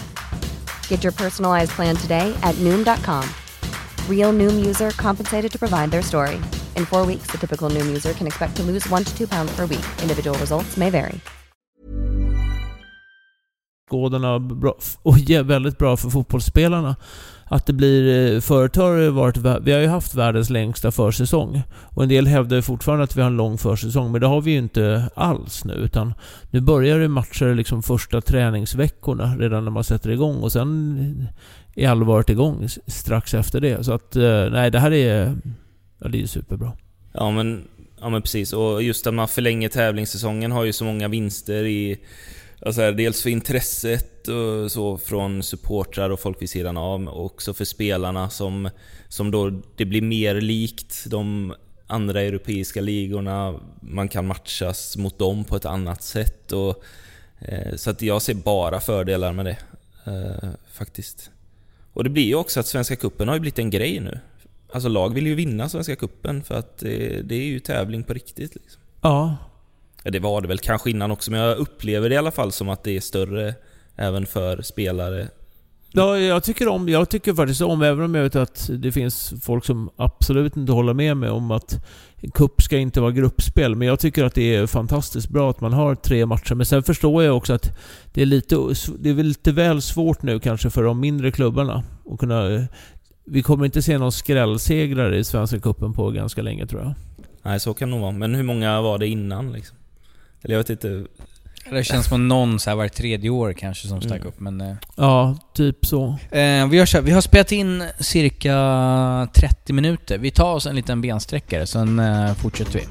Get your personalized plan today at noom.com. Real Noom user compensated to provide their story. In four weeks, the typical Noom user can expect to lose one to two pounds per week. Individual results may vary. skådarna bra, väldigt bra för fotbollsspelarna. Att det blir... Eh, förut har det varit... Vi har ju haft världens längsta försäsong. Och en del hävdar ju fortfarande att vi har en lång försäsong, men det har vi ju inte alls nu. Utan nu börjar det matcher liksom första träningsveckorna redan när man sätter igång och sen är allvaret igång strax efter det. Så att, eh, nej det här är... Ja, det är ju superbra. Ja men, ja men precis, och just att man förlänger tävlingssäsongen har ju så många vinster i... Alltså här, dels för intresset och så från supportrar och folk vid sidan av, och också för spelarna som, som då det blir mer likt de andra europeiska ligorna. Man kan matchas mot dem på ett annat sätt. Och, eh, så att jag ser bara fördelar med det. Eh, faktiskt. Och det blir ju också att Svenska Cupen har ju blivit en grej nu. Alltså lag vill ju vinna Svenska Cupen för att det, det är ju tävling på riktigt. Liksom. Ja. Det var det väl kanske innan också, men jag upplever det i alla fall som att det är större även för spelare. Ja, jag tycker om, jag tycker faktiskt om, även om jag vet att det finns folk som absolut inte håller med mig om att cup ska inte vara gruppspel. Men jag tycker att det är fantastiskt bra att man har tre matcher. Men sen förstår jag också att det är lite, det är väl lite väl svårt nu kanske för de mindre klubbarna att kunna... Vi kommer inte se någon skrällsegrare i Svenska cupen på ganska länge tror jag. Nej, så kan det nog vara. Men hur många var det innan liksom? Eller jag vet inte. Det känns som någon så här var tredje år kanske som stack Mm. upp, men... Eh, Ja, typ så. eh, vi, så här- vi har spelat in cirka 30 minuter. Vi tar oss en liten bensträckare, sen eh, fortsätter vi.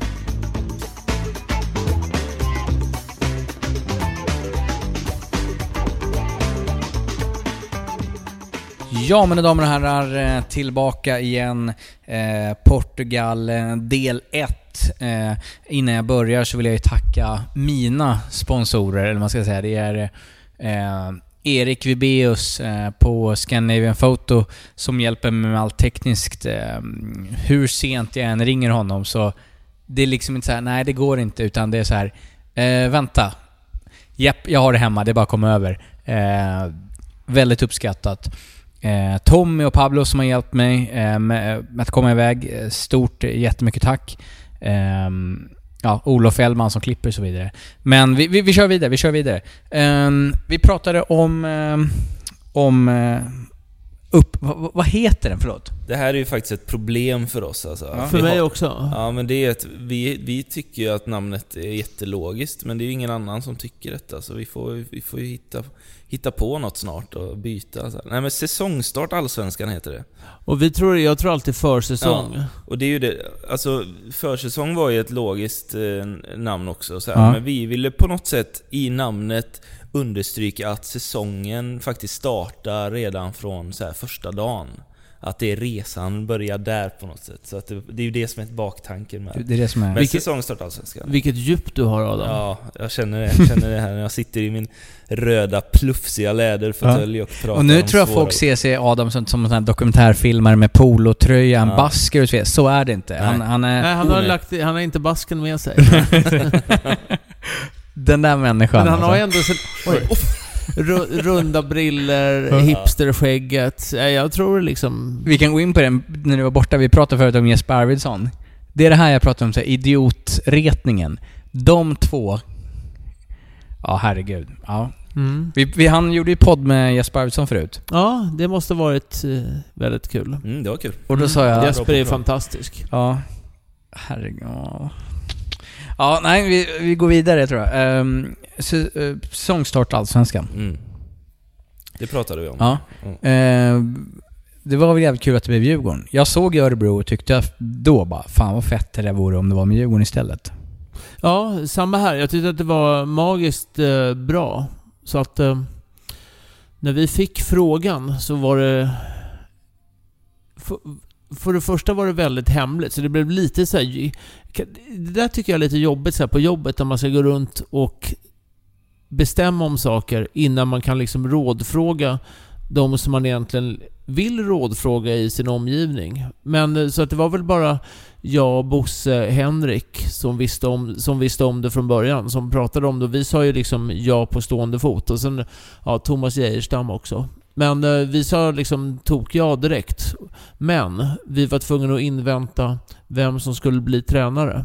Ja, mina damer och herrar, eh, tillbaka igen. Eh, Portugal, eh, del 1. Eh, innan jag börjar så vill jag ju tacka mina sponsorer, eller vad man ska säga. Det är eh, Erik Vibeus eh, på Scandinavian Photo som hjälper mig med allt tekniskt. Eh, hur sent jag än ringer honom så det är liksom inte så här, nej det går inte, utan det är så här, eh, vänta. Japp, jag har det hemma, det är bara att komma över. Eh, väldigt uppskattat. Eh, Tommy och Pablo som har hjälpt mig eh, med, med att komma iväg. Eh, stort, eh, jättemycket tack. Um, ja, Olof Ellman som klipper och så vidare. Men vi, vi, vi kör vidare, vi kör vidare. Um, vi pratade om... um, om... Eh, upp... Vad, vad heter den? Förlåt? Det här är ju faktiskt ett problem för oss alltså. Ja. För mig har- också. Ja, men det är ett, vi, vi tycker ju att namnet är jättelogiskt, men det är ju ingen annan som tycker detta. Så vi får, vi får ju hitta, hitta på något snart och byta. Så här. Nej men säsongstart Allsvenskan heter det. Och vi tror, jag tror alltid försäsong. Ja, och det är ju det, alltså försäsong var ju ett logiskt eh, namn också. Så här. Ja. Men vi ville på något sätt i namnet understryka att säsongen faktiskt startar redan från så här, första dagen. Att det är resan börjar där på något sätt. Så att det, det är ju det som är ett baktanken med Det är det som är... Men Vilket- säsongstart Allsvenskan. Vilket djup du har Adam. Ja, jag känner det. Jag känner det här när jag sitter i min röda plufsiga läderfåtölj och pratar Och nu om tror jag folk ser sig Adam som, som en sån här dokumentärfilmare med polotröja, en Ja. basker och så vidare. Så är det inte. Han, Nej. han är... Nej, han har, lagt, han har inte basken med sig. Den där människan Men han har alltså. ändå sin, oj, ru- runda briller, hipsterskägget. Ja, Jag tror liksom... Vi kan gå in på den när du var borta. Vi pratade förut om Jesper Arvidsson. Det är det här jag pratar om, så här, idiotretningen. De två... Ja, herregud. Ja. Mm. Vi, vi, han gjorde ju podd med Jesper Arvidsson förut. Ja, det måste varit eh, väldigt kul. Mm, det var kul. Och då sa jag... Jesper är fantastisk. Ja. Herregud. Ja, nej, vi, vi går vidare tror jag. Um, säsongstart Allsvenskan. Mm. Det pratade vi om. Ja. Mm. Ehm, det var väl jävligt kul att det blev Djurgården. Jag såg Örebro och tyckte då bara, fan vad fett det där vore om det var med Djurgården istället. Ja, samma här. Jag tyckte att det var magiskt eh, bra. Så att... Eh, när vi fick frågan så var det... För, det första var det väldigt hemligt, så det blev lite så här, Det där tycker jag är lite jobbigt så här, på jobbet, när man ska gå runt och bestämma om saker innan man kan liksom rådfråga de som man egentligen vill rådfråga i sin omgivning. Men eh, så att det var väl bara jag, Bosse, Henrik som visste, om, som visste om det från början, som pratade om det. Vi sa ju liksom ja på stående fot. Och sen ja, Thomas Geijerstam också. Men eh, vi sa liksom tok ja direkt. Men vi var tvungna att invänta vem som skulle bli tränare.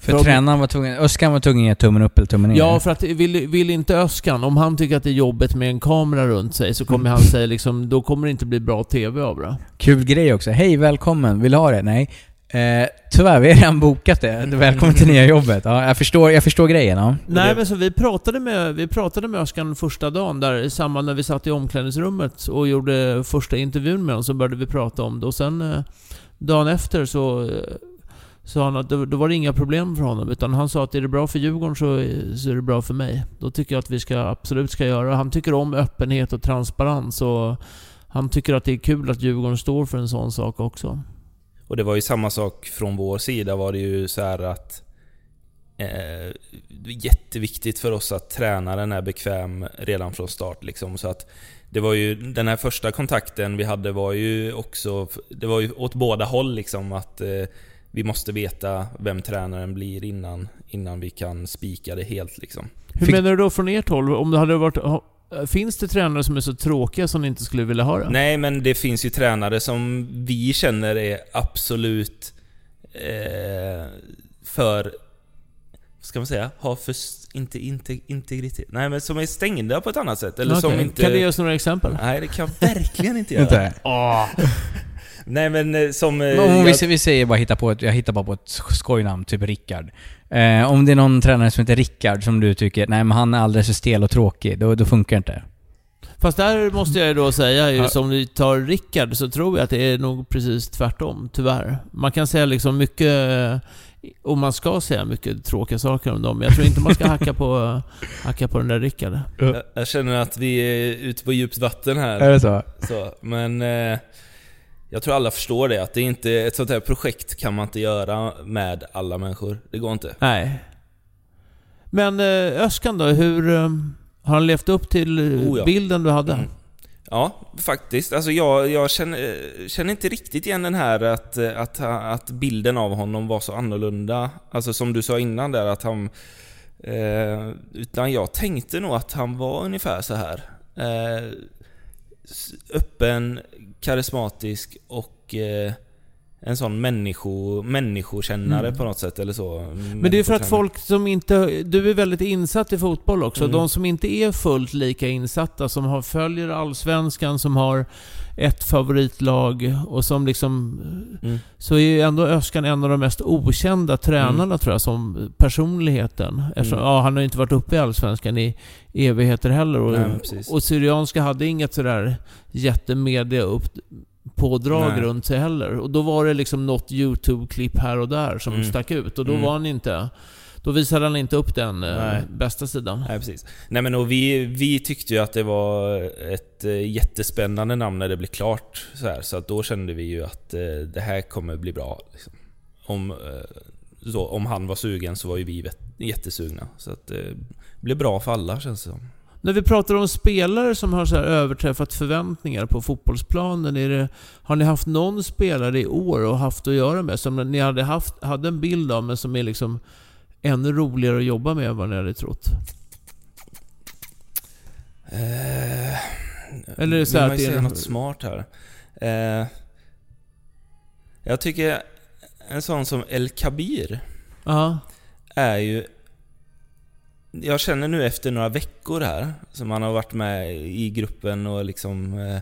För, För tränaren var tvungen, Öskan var tvungen att ge tummen upp eller tummen ner. Ja, för att vill, vill inte Öskan, om han tycker att det är jobbigt med en kamera runt sig, så kommer han säga liksom, då kommer det inte bli bra TV av det. Kul grej också. Hej, välkommen. Vill du ha det? Nej. Eh, tyvärr, vi har redan bokat det. Välkommen till nya jobbet. Ja, jag, förstår, jag förstår grejen. Ja. Nej men så vi pratade med, vi pratade med Öskan första dagen där, i samband när vi satt i omklädningsrummet och gjorde första intervjun med honom, så började vi prata om det. Och sen eh, dagen efter så eh, sa han att det, då var det inga problem för honom. Utan han sa att är det bra för Djurgården så, är- så är det bra för mig. Då tycker jag att vi ska, absolut ska göra. Han tycker om öppenhet och transparens och han tycker att det är kul att Djurgården står för en sån sak också. Och det var ju samma sak från vår sida var det ju så här att eh, jätteviktigt för oss att tränaren är bekväm redan från start liksom. Så att det var ju, den här första kontakten vi hade var ju också, det var ju åt båda håll liksom att eh, vi måste veta vem tränaren blir innan, innan vi kan spika det helt liksom. Hur Fick- menar du då från ert håll? Om det hade varit... ha- Finns det tränare som är så tråkiga som ni inte skulle vilja ha det? Nej, men det finns ju tränare som vi känner är absolut eh, för... Vad ska man säga? Har för... Inte, inte integritet. Nej, men som är stängda på ett annat sätt. Eller som Okej. inte... Kan du ge oss några exempel? Nej, det kan jag verkligen inte göra. Inte? Nej, men eh, som... eh, Men om vi, jag- säger- vi säger bara hitta på ett, jag hittar bara på ett skojnamn, typ Rickard. Eh, om det är någon tränare som heter Rickard som du tycker, nej men han är alldeles för stel och tråkig, då, då funkar det inte. Fast där måste jag ju då säga, ju, som vi tar Rickard, så tror jag att det är nog precis tvärtom, tyvärr. Man kan säga liksom mycket, och man ska säga mycket tråkiga saker om dem, men jag tror inte man ska hacka på, hacka på den där Rickard. jag, jag känner att vi är ute på djupt vatten här. Är det så? Så, men eh, jag tror alla förstår det, att det är inte, ett sånt här projekt kan man inte göra med alla människor. Det går inte. Nej. Men eh, Öskan då, hur... eh, Har han levt upp till eh, Oh ja. bilden du hade? Mm. Ja, faktiskt. Alltså jag, jag känner, känner inte riktigt igen den här att, att, att bilden av honom var så annorlunda. Alltså som du sa innan där att han... Eh, utan jag tänkte nog att han var ungefär så här. Eh, öppen, karismatisk och eh, en sån människo, människokännare Mm. på något sätt eller så. Men det är för att folk som inte... Du är väldigt insatt i fotboll också. Mm. De som inte är fullt lika insatta, som har, följer Allsvenskan, som har ett favoritlag och som liksom... Mm. Så är ju ändå Öskan en av de mest okända tränarna Mm. tror jag, som personligheten. Eftersom, ja, han har ju inte varit uppe i Allsvenskan i evigheter heller. Och, Nej, och Syrianska hade inget sådär jättemedia upp pådrag Nej. runt sig heller. Och då var det liksom något YouTube-klipp här och där som Mm. stack ut. Och då Mm. var han inte... Då visade han inte upp den eh, Nej. bästa sidan. Nej, precis. Nej men och vi, vi tyckte ju att det var ett eh, jättespännande namn när det blev klart. Så, här, så att då kände vi ju att eh, det här kommer bli bra. Liksom. Om, eh, så, om han var sugen så var ju vi jättesugna. Så att eh, det blev bra för alla känns det som. När vi pratar om spelare som har så överträffat förväntningar på fotbollsplanen, det, har ni haft någon spelare i år och haft att göra med som ni hade, haft, hade en bild av men som är liksom ännu roligare att jobba med än vad ni hade trott? Eh, Eller är det så här att det är något smart här. Eh, jag tycker en sån som El Kabir Ja. är ju... Jag känner nu efter några veckor här, som han har varit med i gruppen och liksom eh,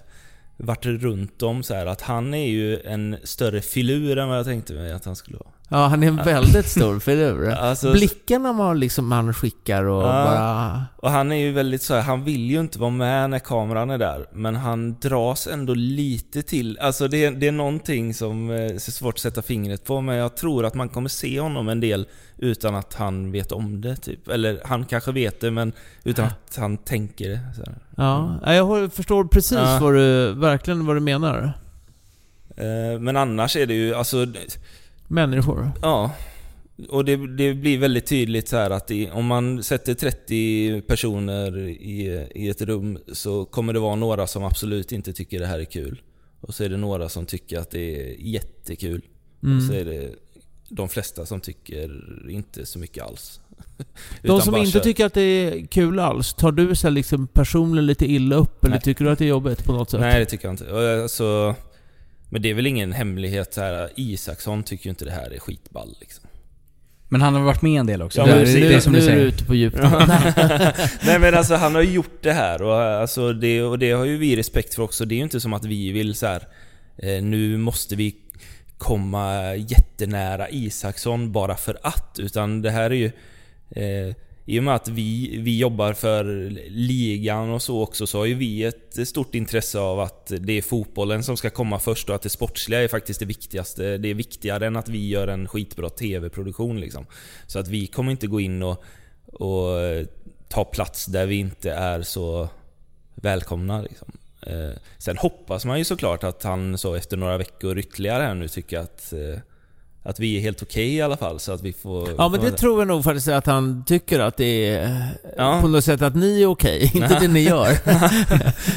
varit runt om så här att han är ju en större filur än vad jag tänkte mig att han skulle vara. Ja, han är en väldigt stor filur. Alltså- Blickarna man liksom han skickar och Ja. bara... Och han är ju väldigt så här, han vill ju inte vara med när kameran är där, men han dras ändå lite till. Alltså det, det är någonting som eh, är svårt att sätta fingret på, men jag tror att man kommer se honom en del utan att han vet om det typ. Eller han kanske vet det, men utan att han tänker det. Så. Ja, Ja, jag förstår precis Ja. vad du, verkligen vad du menar. Eh, Men annars är det ju, alltså... Människor. Ja. Och det, det blir väldigt tydligt så att det, om man sätter 30 personer i, i ett rum så kommer det vara några som absolut inte tycker det här är kul. Och så är det några som tycker att det är jättekul. Mm. Och så är det de flesta som tycker inte så mycket alls. De som inte kör. tycker att det är kul alls, tar du så liksom personligen lite illa upp eller Nej. tycker du att det är jobbigt på något sätt? Nej, det tycker jag inte. Alltså, men det är väl ingen hemlighet så här. Isaksson tycker ju inte det här är skitball liksom. Men han har varit med en del också. Ja, det, precis. det är som nu du är du säger. ute på djupt. Nej men alltså han har ju gjort det här och, alltså, det, och det har ju vi respekt för också. Det är ju inte som att vi vill så här. Eh, nu måste vi komma jättenära Isaksson bara för att. Utan det här är ju... Eh, i och med att vi, vi jobbar för ligan och så också så har ju vi ett stort intresse av att det är fotbollen som ska komma först och att det sportsliga är faktiskt det viktigaste. Det är viktigare än att vi gör en skitbra TV-produktion liksom. Så att vi kommer inte gå in och, och ta plats där vi inte är så välkomna liksom. Eh, sen hoppas man ju såklart att han så efter några veckor ytterligare här nu tycker att, eh, att vi är helt okej i alla fall så att vi får... Ja men det tror jag nog faktiskt att han tycker att det är Ja. på något sätt att ni är okej, inte det ni gör.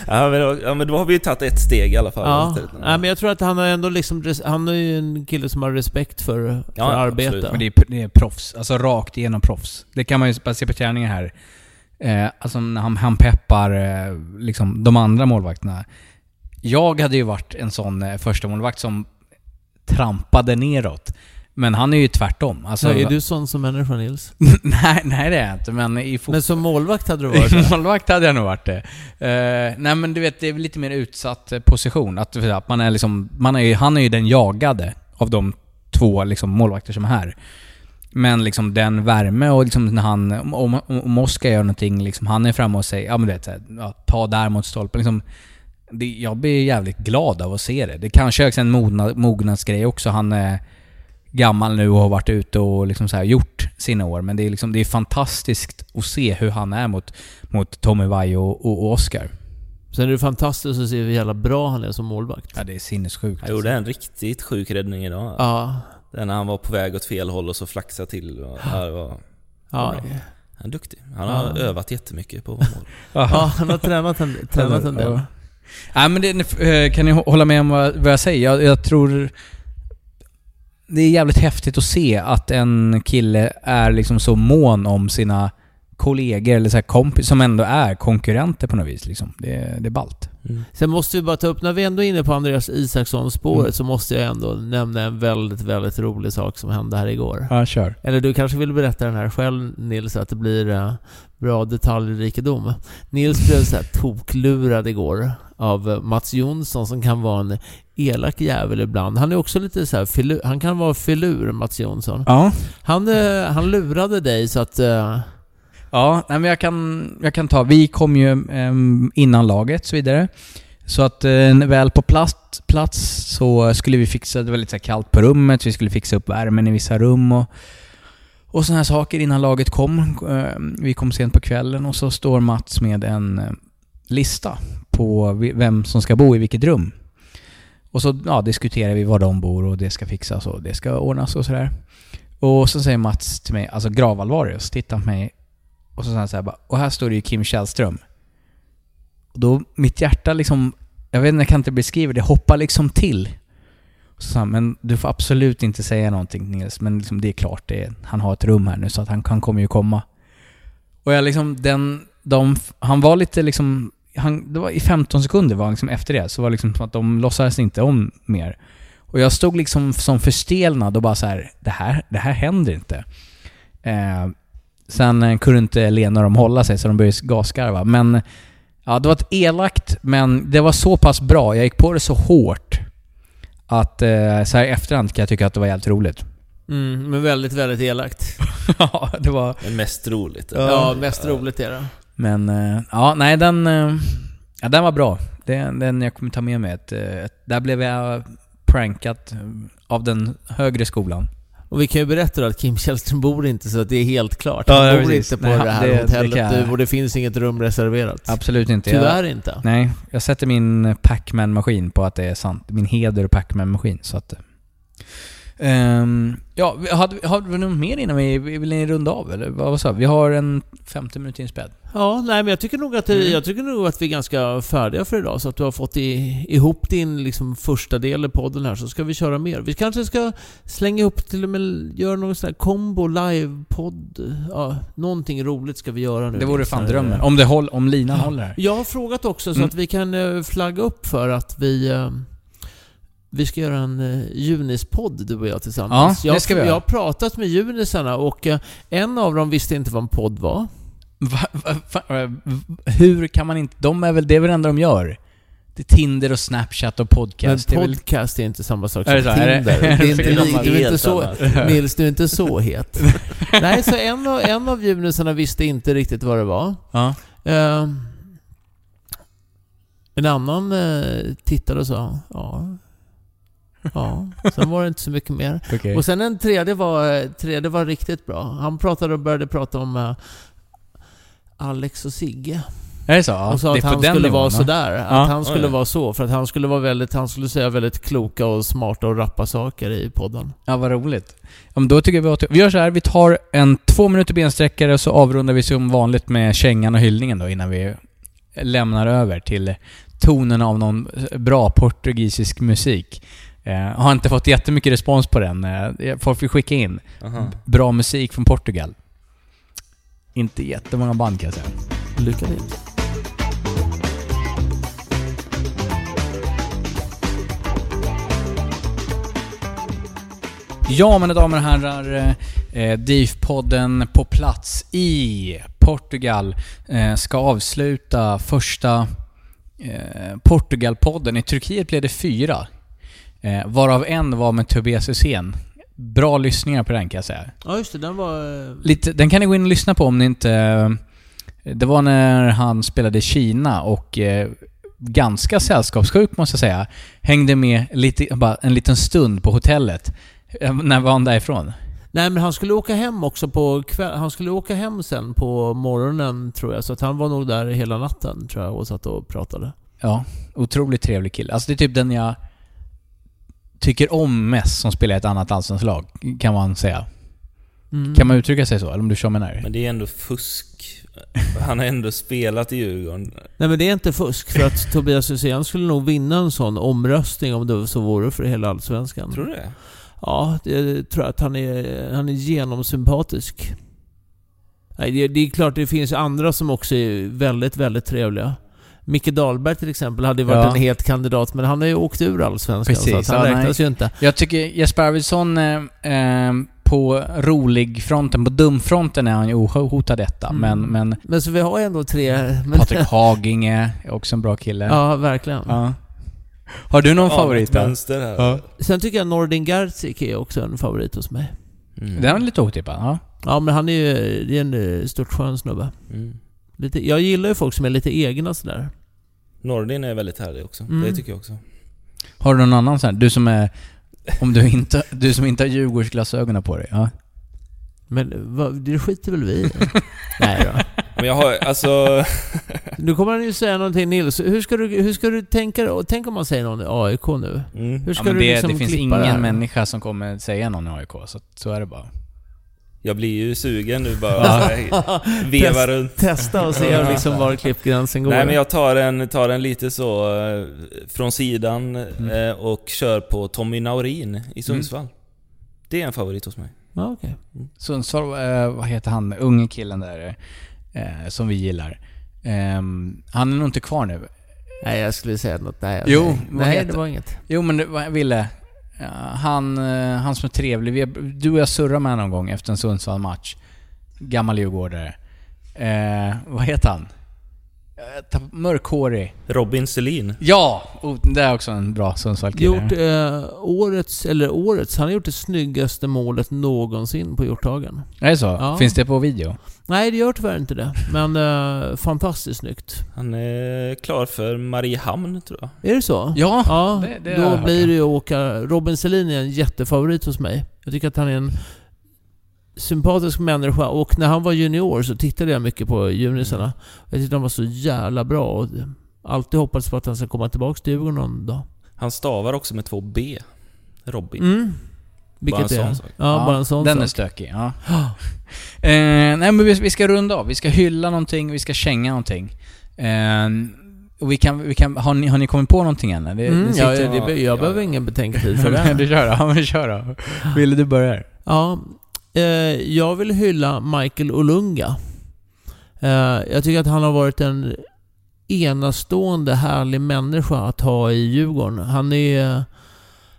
ja, men, då- ja men då har vi ju tagit ett steg i alla fall. Ja, Nej, men jag tror att han har ändå liksom, han är ju en kille som har respekt för, för Ja, arbete. absolut. Men det är, det är proffs. Alltså rakt igenom proffs. Det kan man ju bara se på träningen här. Eh, alltså när han, han peppar eh, liksom de andra målvakterna. Jag hade ju varit en sån eh, första målvakt som trampade neråt. Men han är ju tvärtom. Alltså, Så är du sån som människa Nils? nej, nej det är jag inte. Men i. Men som målvakt hade du varit det? Målvakt hade jag nog varit det. Eh, nej men du vet, det är lite mer utsatt eh, position. Att, att man är liksom, man är han är ju den jagade av de två liksom, målvakter som är här. Men liksom den värme och liksom när han, om, om, om Oskar gör någonting, liksom, han är framme och säger ja men här, ja, ta där mot stolpen. Liksom, det, jag blir jävligt glad av att se det. Det kanske är en mogna, mognadsgrej också. Han är gammal nu och har varit ute och liksom så här gjort sina år. Men det är, liksom, det är fantastiskt att se hur han är mot, mot Tommy Vaiho och, och, och Oscar. Sen är det fantastiskt att se hur jävla bra han är som målvakt. Ja, det är sinnessjukt. Han gjorde en riktigt sjuk räddning idag. Ja. Den när han var på väg åt fel håll och så flaxade till. Och, ja, det var, Ja. Han är duktig. Han har Ja. övat jättemycket på att vara mål. Ja, han har tränat en, tränat en del. Ja. Nej men det, eh, kan ni hålla med om vad, vad jag säger? Jag, jag tror... Det är jävligt häftigt att se att en kille är liksom så mån om sina kollegor, eller så kompis, som ändå är konkurrenter på något vis. Liksom. Det, det är ballt. Sen måste vi bara ta upp, när vi ändå är inne på Andreas Isaksson-spåret Mm. så måste jag ändå nämna en väldigt, väldigt rolig sak som hände här igår. Ja, kör. Eller du kanske vill berätta den här själv Nils, att det blir eh, bra detaljrikedom. Nils blev så här toklurad igår av eh, Mats Jonsson som kan vara en elak jävel ibland. Han är också lite så här filur, han kan vara filur, Mats Jonsson. Ja. Han, eh, han lurade dig så att... eh, Ja, nej, men jag kan, jag kan ta. Vi kom ju em, innan laget så vidare. Så att eh, väl på plats, plats så skulle vi fixa, det var lite så här kallt på rummet, vi skulle fixa upp värmen i vissa rum och, och sådana här saker innan laget kom. Eh, vi kom sent på kvällen och så står Mats med en eh, lista på vem som ska bo i vilket rum. Och så ja, diskuterar vi var de bor och det ska fixas och det ska ordnas och sådär. Och så säger Mats till mig, alltså gravallvarlig, titta tittar på mig och så sa han så här bara, och här står det ju Kim Källström. Och då, mitt hjärta liksom, jag vet inte, jag kan inte beskriva det, hoppar liksom till. Så sa han, men du får absolut inte säga någonting Nils, men liksom, det är klart, det är, han har ett rum här nu så att han, han kommer ju komma. Och jag liksom, den, de, han var lite liksom, han, det var i 15 sekunder var han liksom efter det, så var det liksom som att de låtsades inte om mer. Och jag stod liksom som förstelnad och bara så här, det här, det här händer inte. Eh, sen eh, kunde inte Lena och de hålla sig så de började gasgarva. Men ja, det var ett elakt, men det var så pass bra. Jag gick på det så hårt att eh, så här i efterhand kan jag tycka att det var jävligt roligt. mm, men väldigt, väldigt elakt. ja, det var... Men mest roligt. Ja, mest roligt är det. Men eh, ja, nej den... eh, Ja, den var bra. Den, den jag kommer ta med mig. Ett, ett, där blev jag prankat av den högre skolan. Och vi kan ju berätta då att Kim Källström bor inte så att det är helt klart. Han ja, bor precis. inte på Nej, det här det- det hotellet jag- du, och det finns inget rum reserverat. Absolut inte. Tyvärr jag, inte. Nej, jag sätter min Pacman-maskin på att det är sant. Min heder Pacman-maskin. Så att... Ehm, ja, vi- hade, hade vi något mer innan vi... Vill ni runda av eller? Vad sa vi? Har en 50 minuter inspelad. Ja, nej men jag tycker nog att, Mm. jag tycker nog att vi är ganska färdiga för idag. Så att du har fått i, ihop din liksom, första del i podden här, så ska vi köra mer. Vi kanske ska slänga ihop till och med, göra någon sån här combo live-podd. Ja, någonting roligt ska vi göra nu. Det vore fan drömmen. Om, det håll, om linan håller här. Jag har frågat också så Mm. att vi kan eh, flagga upp för att vi eh, vi ska göra en uh, Junis-podd du och jag tillsammans. Ja, jag, det ska vi jag har pratat med Junisarna och eh, en av dem visste inte vad en podd var. Va, va, va, hur kan man inte... De är väl... Det är väl det enda de gör? Det är Tinder och Snapchat och podcast. Men det är väl- podcast är inte samma sak Är som det så? Är det- Tinder. Det är inte, Fel li- gammal- du är inte så. Nils, du är inte så het. Nej, så en av, en av Junisarna visste inte riktigt vad det var. Ja. Eh, en annan eh, tittade och sa ja. Ja, sen var det inte så mycket mer. Okej. Och sen en tredje var, tredje var riktigt bra. Han pratade och började prata om eh, Alex och Sigge. Är det så? Och sa det att han skulle vara va? sådär. Att Ja. han skulle vara så. För att han skulle vara väldigt, han skulle säga väldigt kloka och smarta och rappa saker i podden. Ja, vad roligt. Ja, men då tycker vi att vi gör så här. Vi tar en två minuter bensträckare och så avrundar vi som vanligt med kängan och hyllningen då innan vi lämnar över till tonen av någon bra portugisisk musik. Eh, har inte fått jättemycket respons på den. Eh, folk vill skicka in Aha. bra musik från Portugal. Inte jättemånga band kan jag säga. Lycka till. Ja, mina damer och herrar. Eh, DIF-podden på plats i Portugal eh, ska avsluta första eh, Portugal-podden. I Turkiet blev det fyra. Eh, varav en var med Tobias Hysén. Bra lyssningar på den kan jag säga. Ja just det, den var... eh, Lite, den kan ni gå in och lyssna på om ni inte... eh, Det var när han spelade i Kina och eh, ganska sällskapssjuk måste jag säga. Hängde med lite, bara en liten stund på hotellet. Eh, När var han därifrån? Nej men han skulle åka hem också på kväll. Han skulle åka hem sen på morgonen tror jag. Så att han var nog där hela natten tror jag och satt och pratade. Ja, otroligt trevlig kille. Alltså det är typ den jag tycker om mest som spelar i ett annat allsvenskt lag, kan man säga. Mm. Kan man uttrycka sig så? Eller om du kör med när? Men det är ändå fusk. Han har ändå spelat i Djurgården. Nej men det är inte fusk för att Tobias Hysén skulle nog vinna en sån omröstning om det så vore för hela Allsvenskan. Tror du det? Ja, det tror jag att han är, han är genomsympatisk. Nej, det, det är klart det finns andra som också är väldigt, väldigt trevliga. Micke Dahlberg till exempel hade ju varit Ja. en het kandidat, men han har ju åkt ur Allsvenskan Precis, så han ja, räknas nej. ju inte. Jag tycker Jesper Arvidsson eh, eh, på rolig-fronten, på dum-fronten är han ju ohotad detta. Mm. Men, men Men så vi har ju ändå tre... Men, Patrik Haginge är också en bra kille. ja, verkligen. Ja. Har du någon Ja, favorit mönster här. Ja. Sen tycker jag Nordin Gerzik är också en favorit hos mig. Mm. Den är lite otippad. Ja. Ja, men han är ju det är en eh, stort skön snubbe. Mm. Lite, jag gillar ju folk som är lite egna sådär. Nordin är väldigt härlig också. Mm. Det tycker jag också. Har du någon annan sån här? Du som är... Om du inte, du som inte har Djurgårdsglasögonen på dig. Ja. Men vad, det skiter väl vi i? Nej då. Men jag har, alltså... Nu kommer han ju säga någonting Nils. Hur ska du, hur ska du tänka? och Tänk om man säger någon i AIK nu? Mm. Hur ska Ja, men du det, liksom det finns klippa det ingen människa som kommer säga någon i AIK, så, så är det bara. Jag blir ju sugen nu bara. Här, Veva Test- runt. Testa och se liksom var klippgränsen går. Nej men jag tar en, tar en lite så eh, från sidan Mm. eh, och kör på Tommy Naurin i Sundsvall. Det är en favorit hos mig. Ja, okej. Sundsvall, eh, vad heter han, unge killen där, som vi gillar. Ehm, han är nog inte kvar nu. Nej, jag skulle säga något. Nej, Jo, nej. vad nej heter- det var inget. Jo men det, jag ville. Han, eh, han som är trevlig. Vi, du och jag surrade med honom någon gång efter en Sundsvall-match. Gammal djurgårdare. Eh, vad heter han? Mörkhårig. Robin Selin. Ja! Oh, det är också en bra Sundsvall-kille. Gjort eh, årets, eller årets, han har gjort det snyggaste målet någonsin på Hjorthagen. Är det så? Ja. Finns det på video? Nej, det gör tyvärr inte det. Men eh, fantastiskt snyggt. Han är klar för Mariehamn tror jag. Är det så? Ja, Ja, det- det då blir det ju åka... Robin Selin är en jättefavorit hos mig. Jag tycker att han är en sympatisk människa och när han var junior så tittade jag mycket på junisarna. Jag tyckte de var så jävla bra och alltid hoppats på att han ska komma tillbaka till Djurgården någon dag. Han stavar också med två B. Robin. Mm. Vilket Bara en sån sak. Ja, bara en sån Den sak. är stökig, ja. eh, nej men vi, vi ska runda av. Vi ska hylla någonting, vi ska känga någonting. Eh, och vi kan, vi kan, har, ni, har ni kommit på någonting än? Det, Mm, det ja, sitter- det, jag behöver ingen betänketid för det. du kör då, ja men kör då. Ville du börja? Ja, Eh, jag vill hylla Michael Olunga. Eh, jag tycker att han har varit en enastående härlig människa att ha i Djurgården. Han är...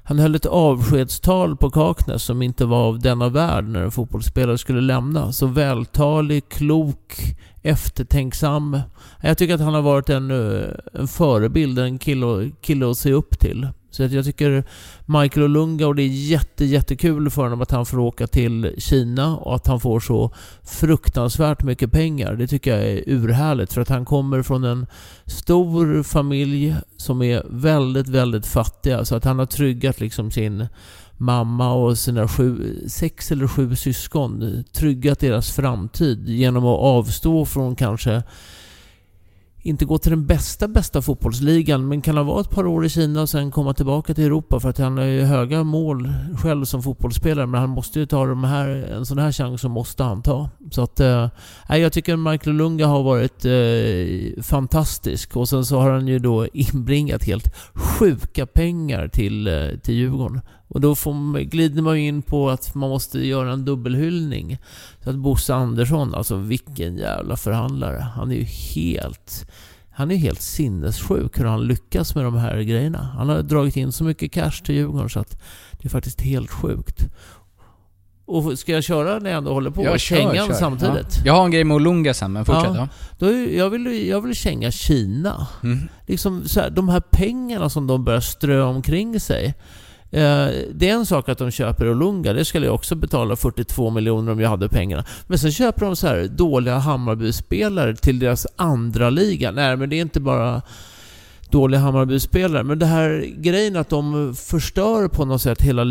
Han höll ett avskedstal på Kaknäs som inte var av denna värld när en fotbollsspelare skulle lämna. Så vältalig, klok, eftertänksam. Jag tycker att han har varit en, eh, en förebild, en kille, kille att se upp till. Så att jag tycker Michael Olunga, och det är jätte, jättekul för honom att han får åka till Kina och att han får så fruktansvärt mycket pengar. Det tycker jag är urhärligt för att han kommer från en stor familj som är väldigt, väldigt fattiga. Så att han har tryggat liksom sin mamma och sina sju, sex eller sju syskon, tryggat deras framtid genom att avstå från kanske inte gå till den bästa, bästa fotbollsligan, men kan ha varit ett par år i Kina och sen komma tillbaka till Europa för att han har ju höga mål själv som fotbollsspelare, men han måste ju ta de här, en sån här chans så måste han ta. Så att, eh, jag tycker Michael Lunga har varit eh, fantastisk och sen så har han ju då inbringat helt sjuka pengar till, eh, till Djurgården. Och då får glider man ju in på att man måste göra en dubbelhyllning. Så att Bosse Andersson, alltså vilken jävla förhandlare. Han är ju helt... Han är helt sinnessjuk hur han lyckas med de här grejerna. Han har dragit in så mycket cash till Djurgården så att det är faktiskt helt sjukt. Och ska jag köra när jag ändå håller på? Ja, kör, Kängan kör. samtidigt? Ja. Jag har en grej med Olunga sen, men fortsätt. Ja. Då är, jag, vill, jag vill känga Kina. Mm. Liksom så här, de här pengarna som de börjar strö omkring sig. Eh, det är en sak att de köper Olunga, det skulle jag också betala 42 miljoner om jag hade pengarna. Men sen köper de så här dåliga Hammarby-spelare till deras andra liga. Nej, men det är inte bara dåliga Hammarby-spelare. Men det här grejen att de förstör på något sätt hela,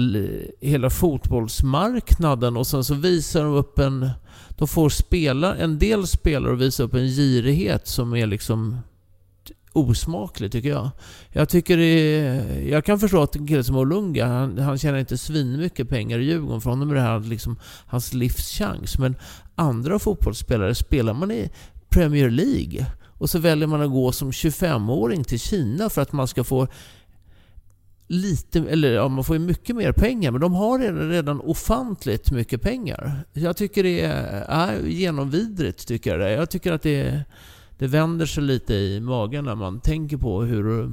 hela fotbollsmarknaden och sen så visar de upp en... De får spela, en del spelare att visa upp en girighet som är liksom osmaklig tycker jag. Jag tycker det är, Jag kan förstå att en kille som Olunga, han, han tjänar inte svinmycket pengar i Djurgården. För honom är det här liksom hans livschans. Men andra fotbollsspelare, spelar man i Premier League och så väljer man att gå som 25-åring till Kina för att man ska få lite, eller ja, man får ju mycket mer pengar, men de har redan, redan ofantligt mycket pengar. Jag tycker det är, är genomvidrigt, tycker jag det. Jag tycker att det är, det vänder sig lite i magen när man tänker på hur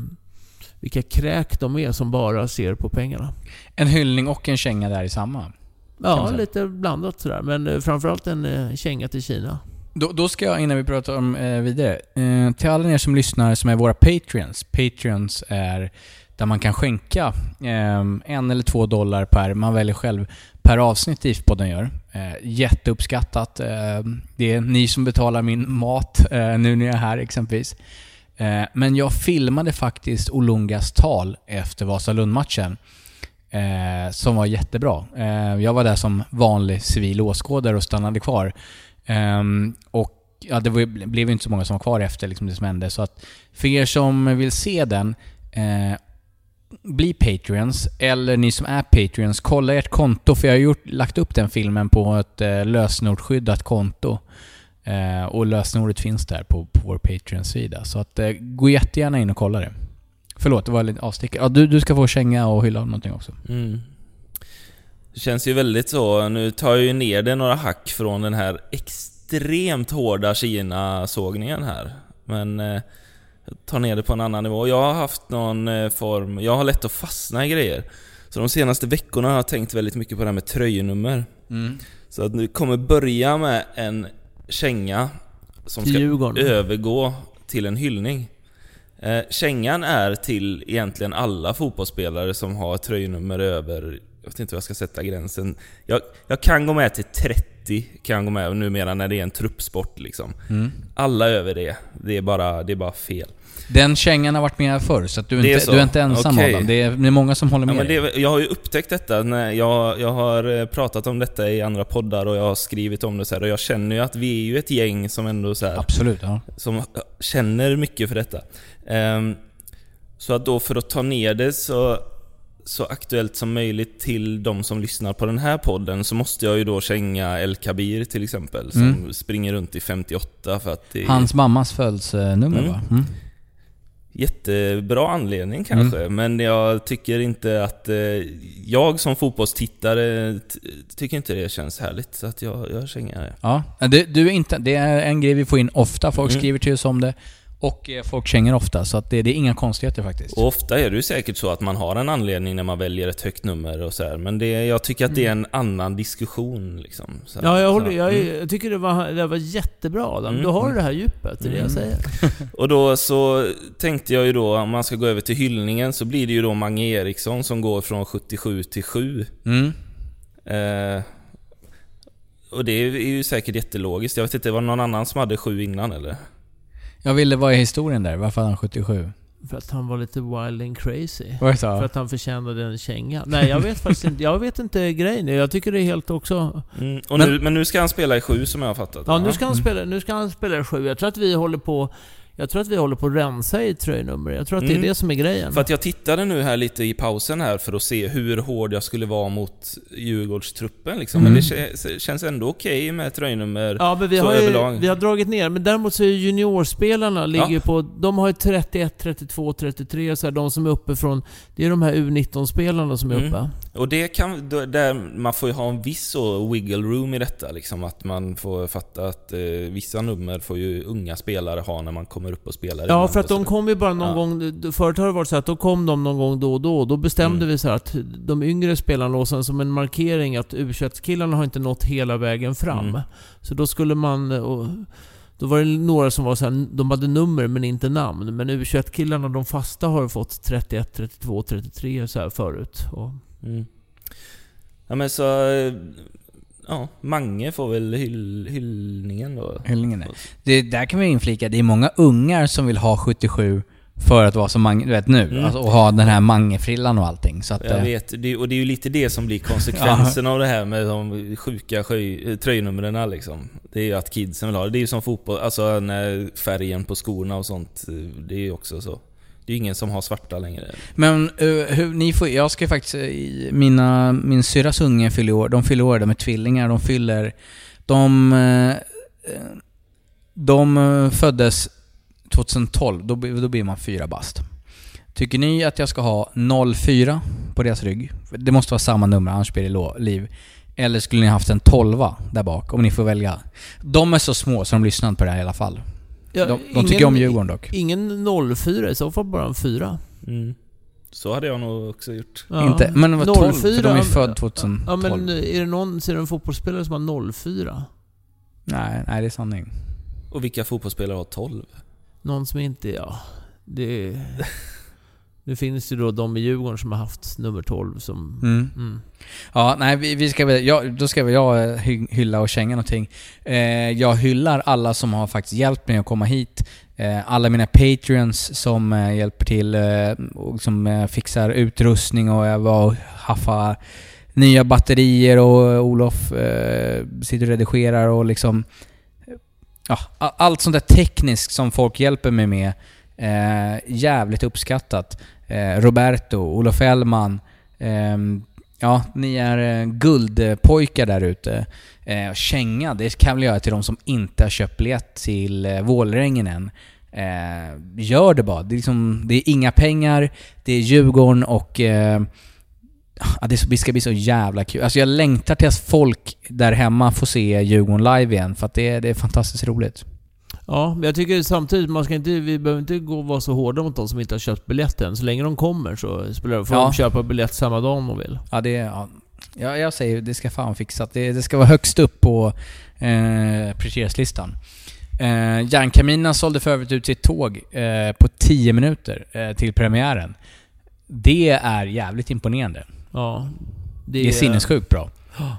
vilka kräk de är som bara ser på pengarna. En hyllning och en känga där i samma. Ja, lite blandat sådär. Men eh, framförallt en eh, känga till Kina. Då, då ska jag, innan vi pratar om eh, vidare, eh, till alla er som lyssnar som är våra Patreons. Patreons är där man kan skänka eh, en eller två dollar per, man väljer själv, per avsnitt IF-podden gör. Eh, jätteuppskattat. Eh, det är ni som betalar min mat eh, nu när jag är här exempelvis. Eh, men jag filmade faktiskt Olungas tal efter Vasalundmatchen Eh, som var jättebra. Eh, jag var där som vanlig civil åskådare och stannade kvar. Eh, och ja, det var, blev ju inte så många som var kvar efter liksom det som hände. Så att för er som vill se den, eh, bli Patreons. Eller ni som är Patreons, kolla ert konto. För jag har gjort, lagt upp den filmen på ett eh, lösenordsskyddat konto. Eh, och lösenordet finns där på, på vår Patreon-sida. Så att eh, gå jättegärna in och kolla det. Förlåt, det var lite avstickare. Ja, du, du ska få känga och hylla någonting också. Mm. Det känns ju väldigt så, nu tar jag ju ner det några hack från den här extremt hårda Kina-sågningen här. Men eh, tar ner det på en annan nivå. Jag har haft någon eh, form, jag har lätt att fastna i grejer. Så de senaste veckorna har jag tänkt väldigt mycket på det här med tröjnummer. Mm. Så att nu kommer börja med en känga som Till ska Djurgården. övergå till en hyllning. Eh, kängan är till egentligen alla fotbollsspelare som har tröjnummer över, jag vet inte hur jag ska sätta gränsen. Jag, jag kan gå med till 30, kan jag gå med numera när det är en truppsport liksom. Mm. Alla över det, det är bara, det är bara fel. Den kängan har varit med förr, så att du, är är inte, så. du är inte ensam Okej. Adam. Det är, det är många som håller Ja, med men dig. det, jag har ju upptäckt detta när jag, jag har eh, pratat om detta i andra poddar och jag har skrivit om det så här, och jag känner ju att vi är ju ett gäng som ändå så här, Absolut, ja. som känner mycket för detta. Ehm, så att då för att ta ner det så så aktuellt som möjligt till de som lyssnar på den här podden så måste jag ju då känga El Kabir till exempel, som Mm. springer runt i 58 för att det är Hans mammas födelsenummer Mm. va? Mm. jättebra anledning kanske, men jag tycker inte att... Eh, jag som fotbollstittare tycker inte det känns härligt, så att jag, jag känner det. Ja, det, du är inte, det är en grej vi får in ofta. Folk Mm. skriver till oss om det. Och eh, folk känner ofta, så att det, det är inga konstigheter faktiskt. Och ofta är det ju säkert så att man har en anledning när man väljer ett högt nummer och så här, men det, jag tycker att det är en annan diskussion liksom. Så, Ja, jag, håller, jag, mm. jag tycker det var, det var jättebra Adam. Mm. Du har det här djupet, det är det jag Mm. säger. Och då så tänkte jag ju då, om man ska gå över till hyllningen, så blir det ju då Mange Eriksson som går från 77 till 7. Mm. Eh, och det är ju säkert jättelogiskt. Jag vet inte, var det någon annan som hade 7 innan eller? Jag ville, vad är historien där? Varför hade han 77? För att han var lite wild and crazy. Vad sa För att han förtjänade en känga. Nej, jag vet faktiskt inte. Jag vet inte grejen. Jag tycker det är helt också... Mm. Och Men- nu, men nu ska han spela i 7 som jag har fattat Ja, va? nu ska han spela, nu ska han spela i sju. Jag tror att vi håller på... Jag tror att vi håller på att rensa i tröjnummer. Jag tror att det Mm. är det som är grejen. För att jag tittade nu här lite i pausen här för att se hur hård jag skulle vara mot Djurgårdstruppen liksom. Mm. Men det kä- känns ändå okej med tröjnummer Ja, men vi så har, överlag. ju, vi har dragit ner. Men däremot så är juniorspelarna ligger Ja. på... De har ju 31, 32, 33 så här, De som är uppe från... Det är de här U19-spelarna som är Mm. uppe. Och det kan, där man får ju ha en viss wiggle room i detta liksom. Att man får fatta att eh, vissa nummer får ju unga spelare ha när man kommer upp och spelar Ja, för att de kom ju bara någon Ja. gång... Förut har det varit så att då kom de någon gång då och då. Då bestämde Mm. vi så att de yngre spelarna låg sen som en markering att u killarna har inte nått hela vägen fram. Mm. Så då skulle man... Och, då var det några som var så här, de hade nummer men inte namn. Men u killarna de fasta har fått 31, 32, 33 så här förut. Och, Mm. Ja men så... eh, Ja, Mange får väl hyll, hyllningen då. Hyllningen. Det, där kan vi inflika, det är många ungar som vill ha 77 för att vara som Mange, du vet nu. Mm. Alltså, och ha den här Mange-frillan och allting. Så att, Jag eh, vet, det, och det är ju lite det som blir konsekvensen av det här med de sjuka sjöj- tröjnumren liksom. Det är ju att kidsen vill ha det. Det är ju som fotboll, alltså när färgen på skorna och sånt. eh, Det är ju också så. Det är ju ingen som har svarta längre. Men uh, hur, ni får, jag ska ju faktiskt, eh, mina, min syrras unge fyller år, de fyller år, de är tvillingar, de fyller, de, uh, de föddes 2012, då, blir- då blir man fyra bast. Tycker ni att jag ska ha 04 på deras rygg? Det måste vara samma nummer, annars blir det liv. Eller skulle ni haft en 12 där bak, om ni får välja? De är så små så de lyssnar inte på det här i alla fall. Ja, de, de tycker om Djurgården dock. Ingen 04, i så fall bara en 4. Mm. Så hade jag nog också gjort. Inte- men det var 12, för de är född 2012. Ja men är det någon, ser du en fotbollsspelare som har 04? Nej, nej det är sanning. Och vilka fotbollsspelare har 12? Någon som inte, ja... Det... Nu finns det ju då de i Djurgården som har haft nummer 12 som... Mm. Mm. Ja, nej vi, vi ska väl, ja, då ska väl jag eh, hy, hylla och känga någonting. Eh, jag hyllar alla som har faktiskt hjälpt mig att komma hit. Eh, alla mina patreons som eh, hjälper till eh, och som eh, fixar utrustning och jag var och haffar nya batterier och Olof sitter och redigerar och liksom... Ja, allt sånt där tekniskt som folk hjälper mig med. Eh, jävligt uppskattat. Eh, Roberto, Olof Ellman. Eh, Ja, ni är eh, guldpojkar där ute. Eh, känga, det kan väl göra till de som inte har köpt biljett till eh, Vålerengen än. Eh, gör det bara. Det är, liksom, det är inga pengar, det är Djurgården och... Eh, ja, det ska bli så jävla kul. Alltså jag längtar till att folk där hemma får se Djurgården live igen, för att det, är- det är fantastiskt roligt. Ja, men jag tycker samtidigt, man ska inte, vi behöver inte gå och vara så hårda mot de som inte har köpt biljetten. Så länge de kommer så spelar det, får Ja. de köpa biljett samma dag om de vill. Ja, det. Ja, ja, jag säger det ska fan fixat. Det, det ska vara högst upp på eh, prioriteringslistan. Eh, Järnkaminen sålde för övrigt ut sitt tåg eh, på 10 minuter eh, till premiären. Det är jävligt imponerande. Ja. Det är sinnessjukt bra. Eh,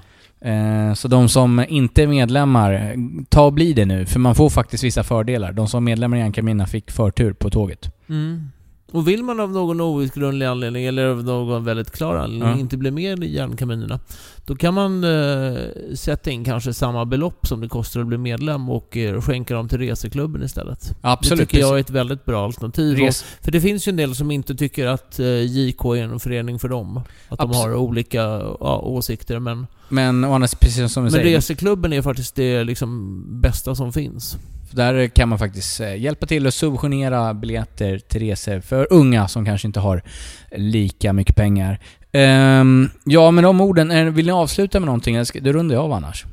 Eh, så de som inte är medlemmar, ta och bli det nu. För man får faktiskt vissa fördelar. De som är medlemmar i Järnkaminen fick förtur på tåget. Mm. Och vill man av någon outgrundlig anledning, eller av någon väldigt klar anledning, Ja. inte bli med i järnkaminerna, Då kan man eh, sätta in kanske samma belopp som det kostar att bli medlem och eh, skänka dem till reseklubben istället. Absolut. Det tycker jag är ett väldigt bra alternativ. Res- Och, för det finns ju en del som inte tycker att eh, JK är en förening för dem. Att de Abs- har olika ja, åsikter. Men, Men å andra sidan, precis som du men säger, reseklubben är faktiskt det liksom bästa som finns. Där kan man faktiskt eh, hjälpa till att subventionera biljetter till resor för unga som kanske inte har lika mycket pengar. Ehm, ja, med de orden, vill ni avsluta med någonting? Då rundar jag av annars.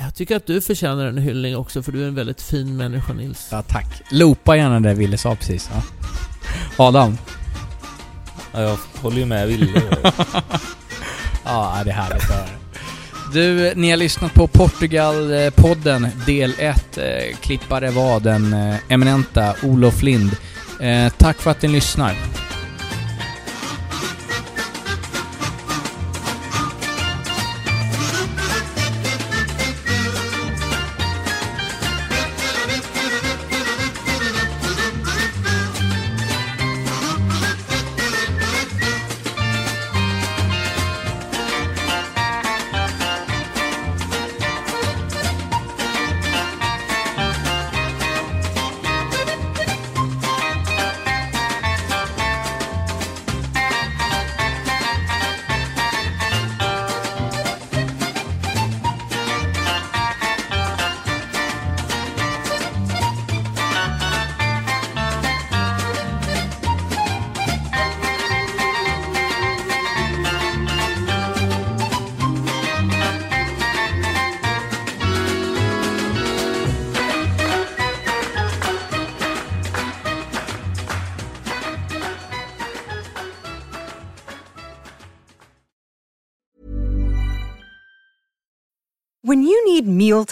Jag tycker att du förtjänar en hyllning också, för du är en väldigt fin människa Nils. Ja, tack. Loopa gärna det Wille sa precis. Ja. Adam? Ja, jag håller ju med Wille. Ja, det är härligt att höra. Du, ni har lyssnat på Portugal-podden del 1. Eh, klippare var den eh, eminenta Olof Lind. Eh, tack för att ni lyssnar.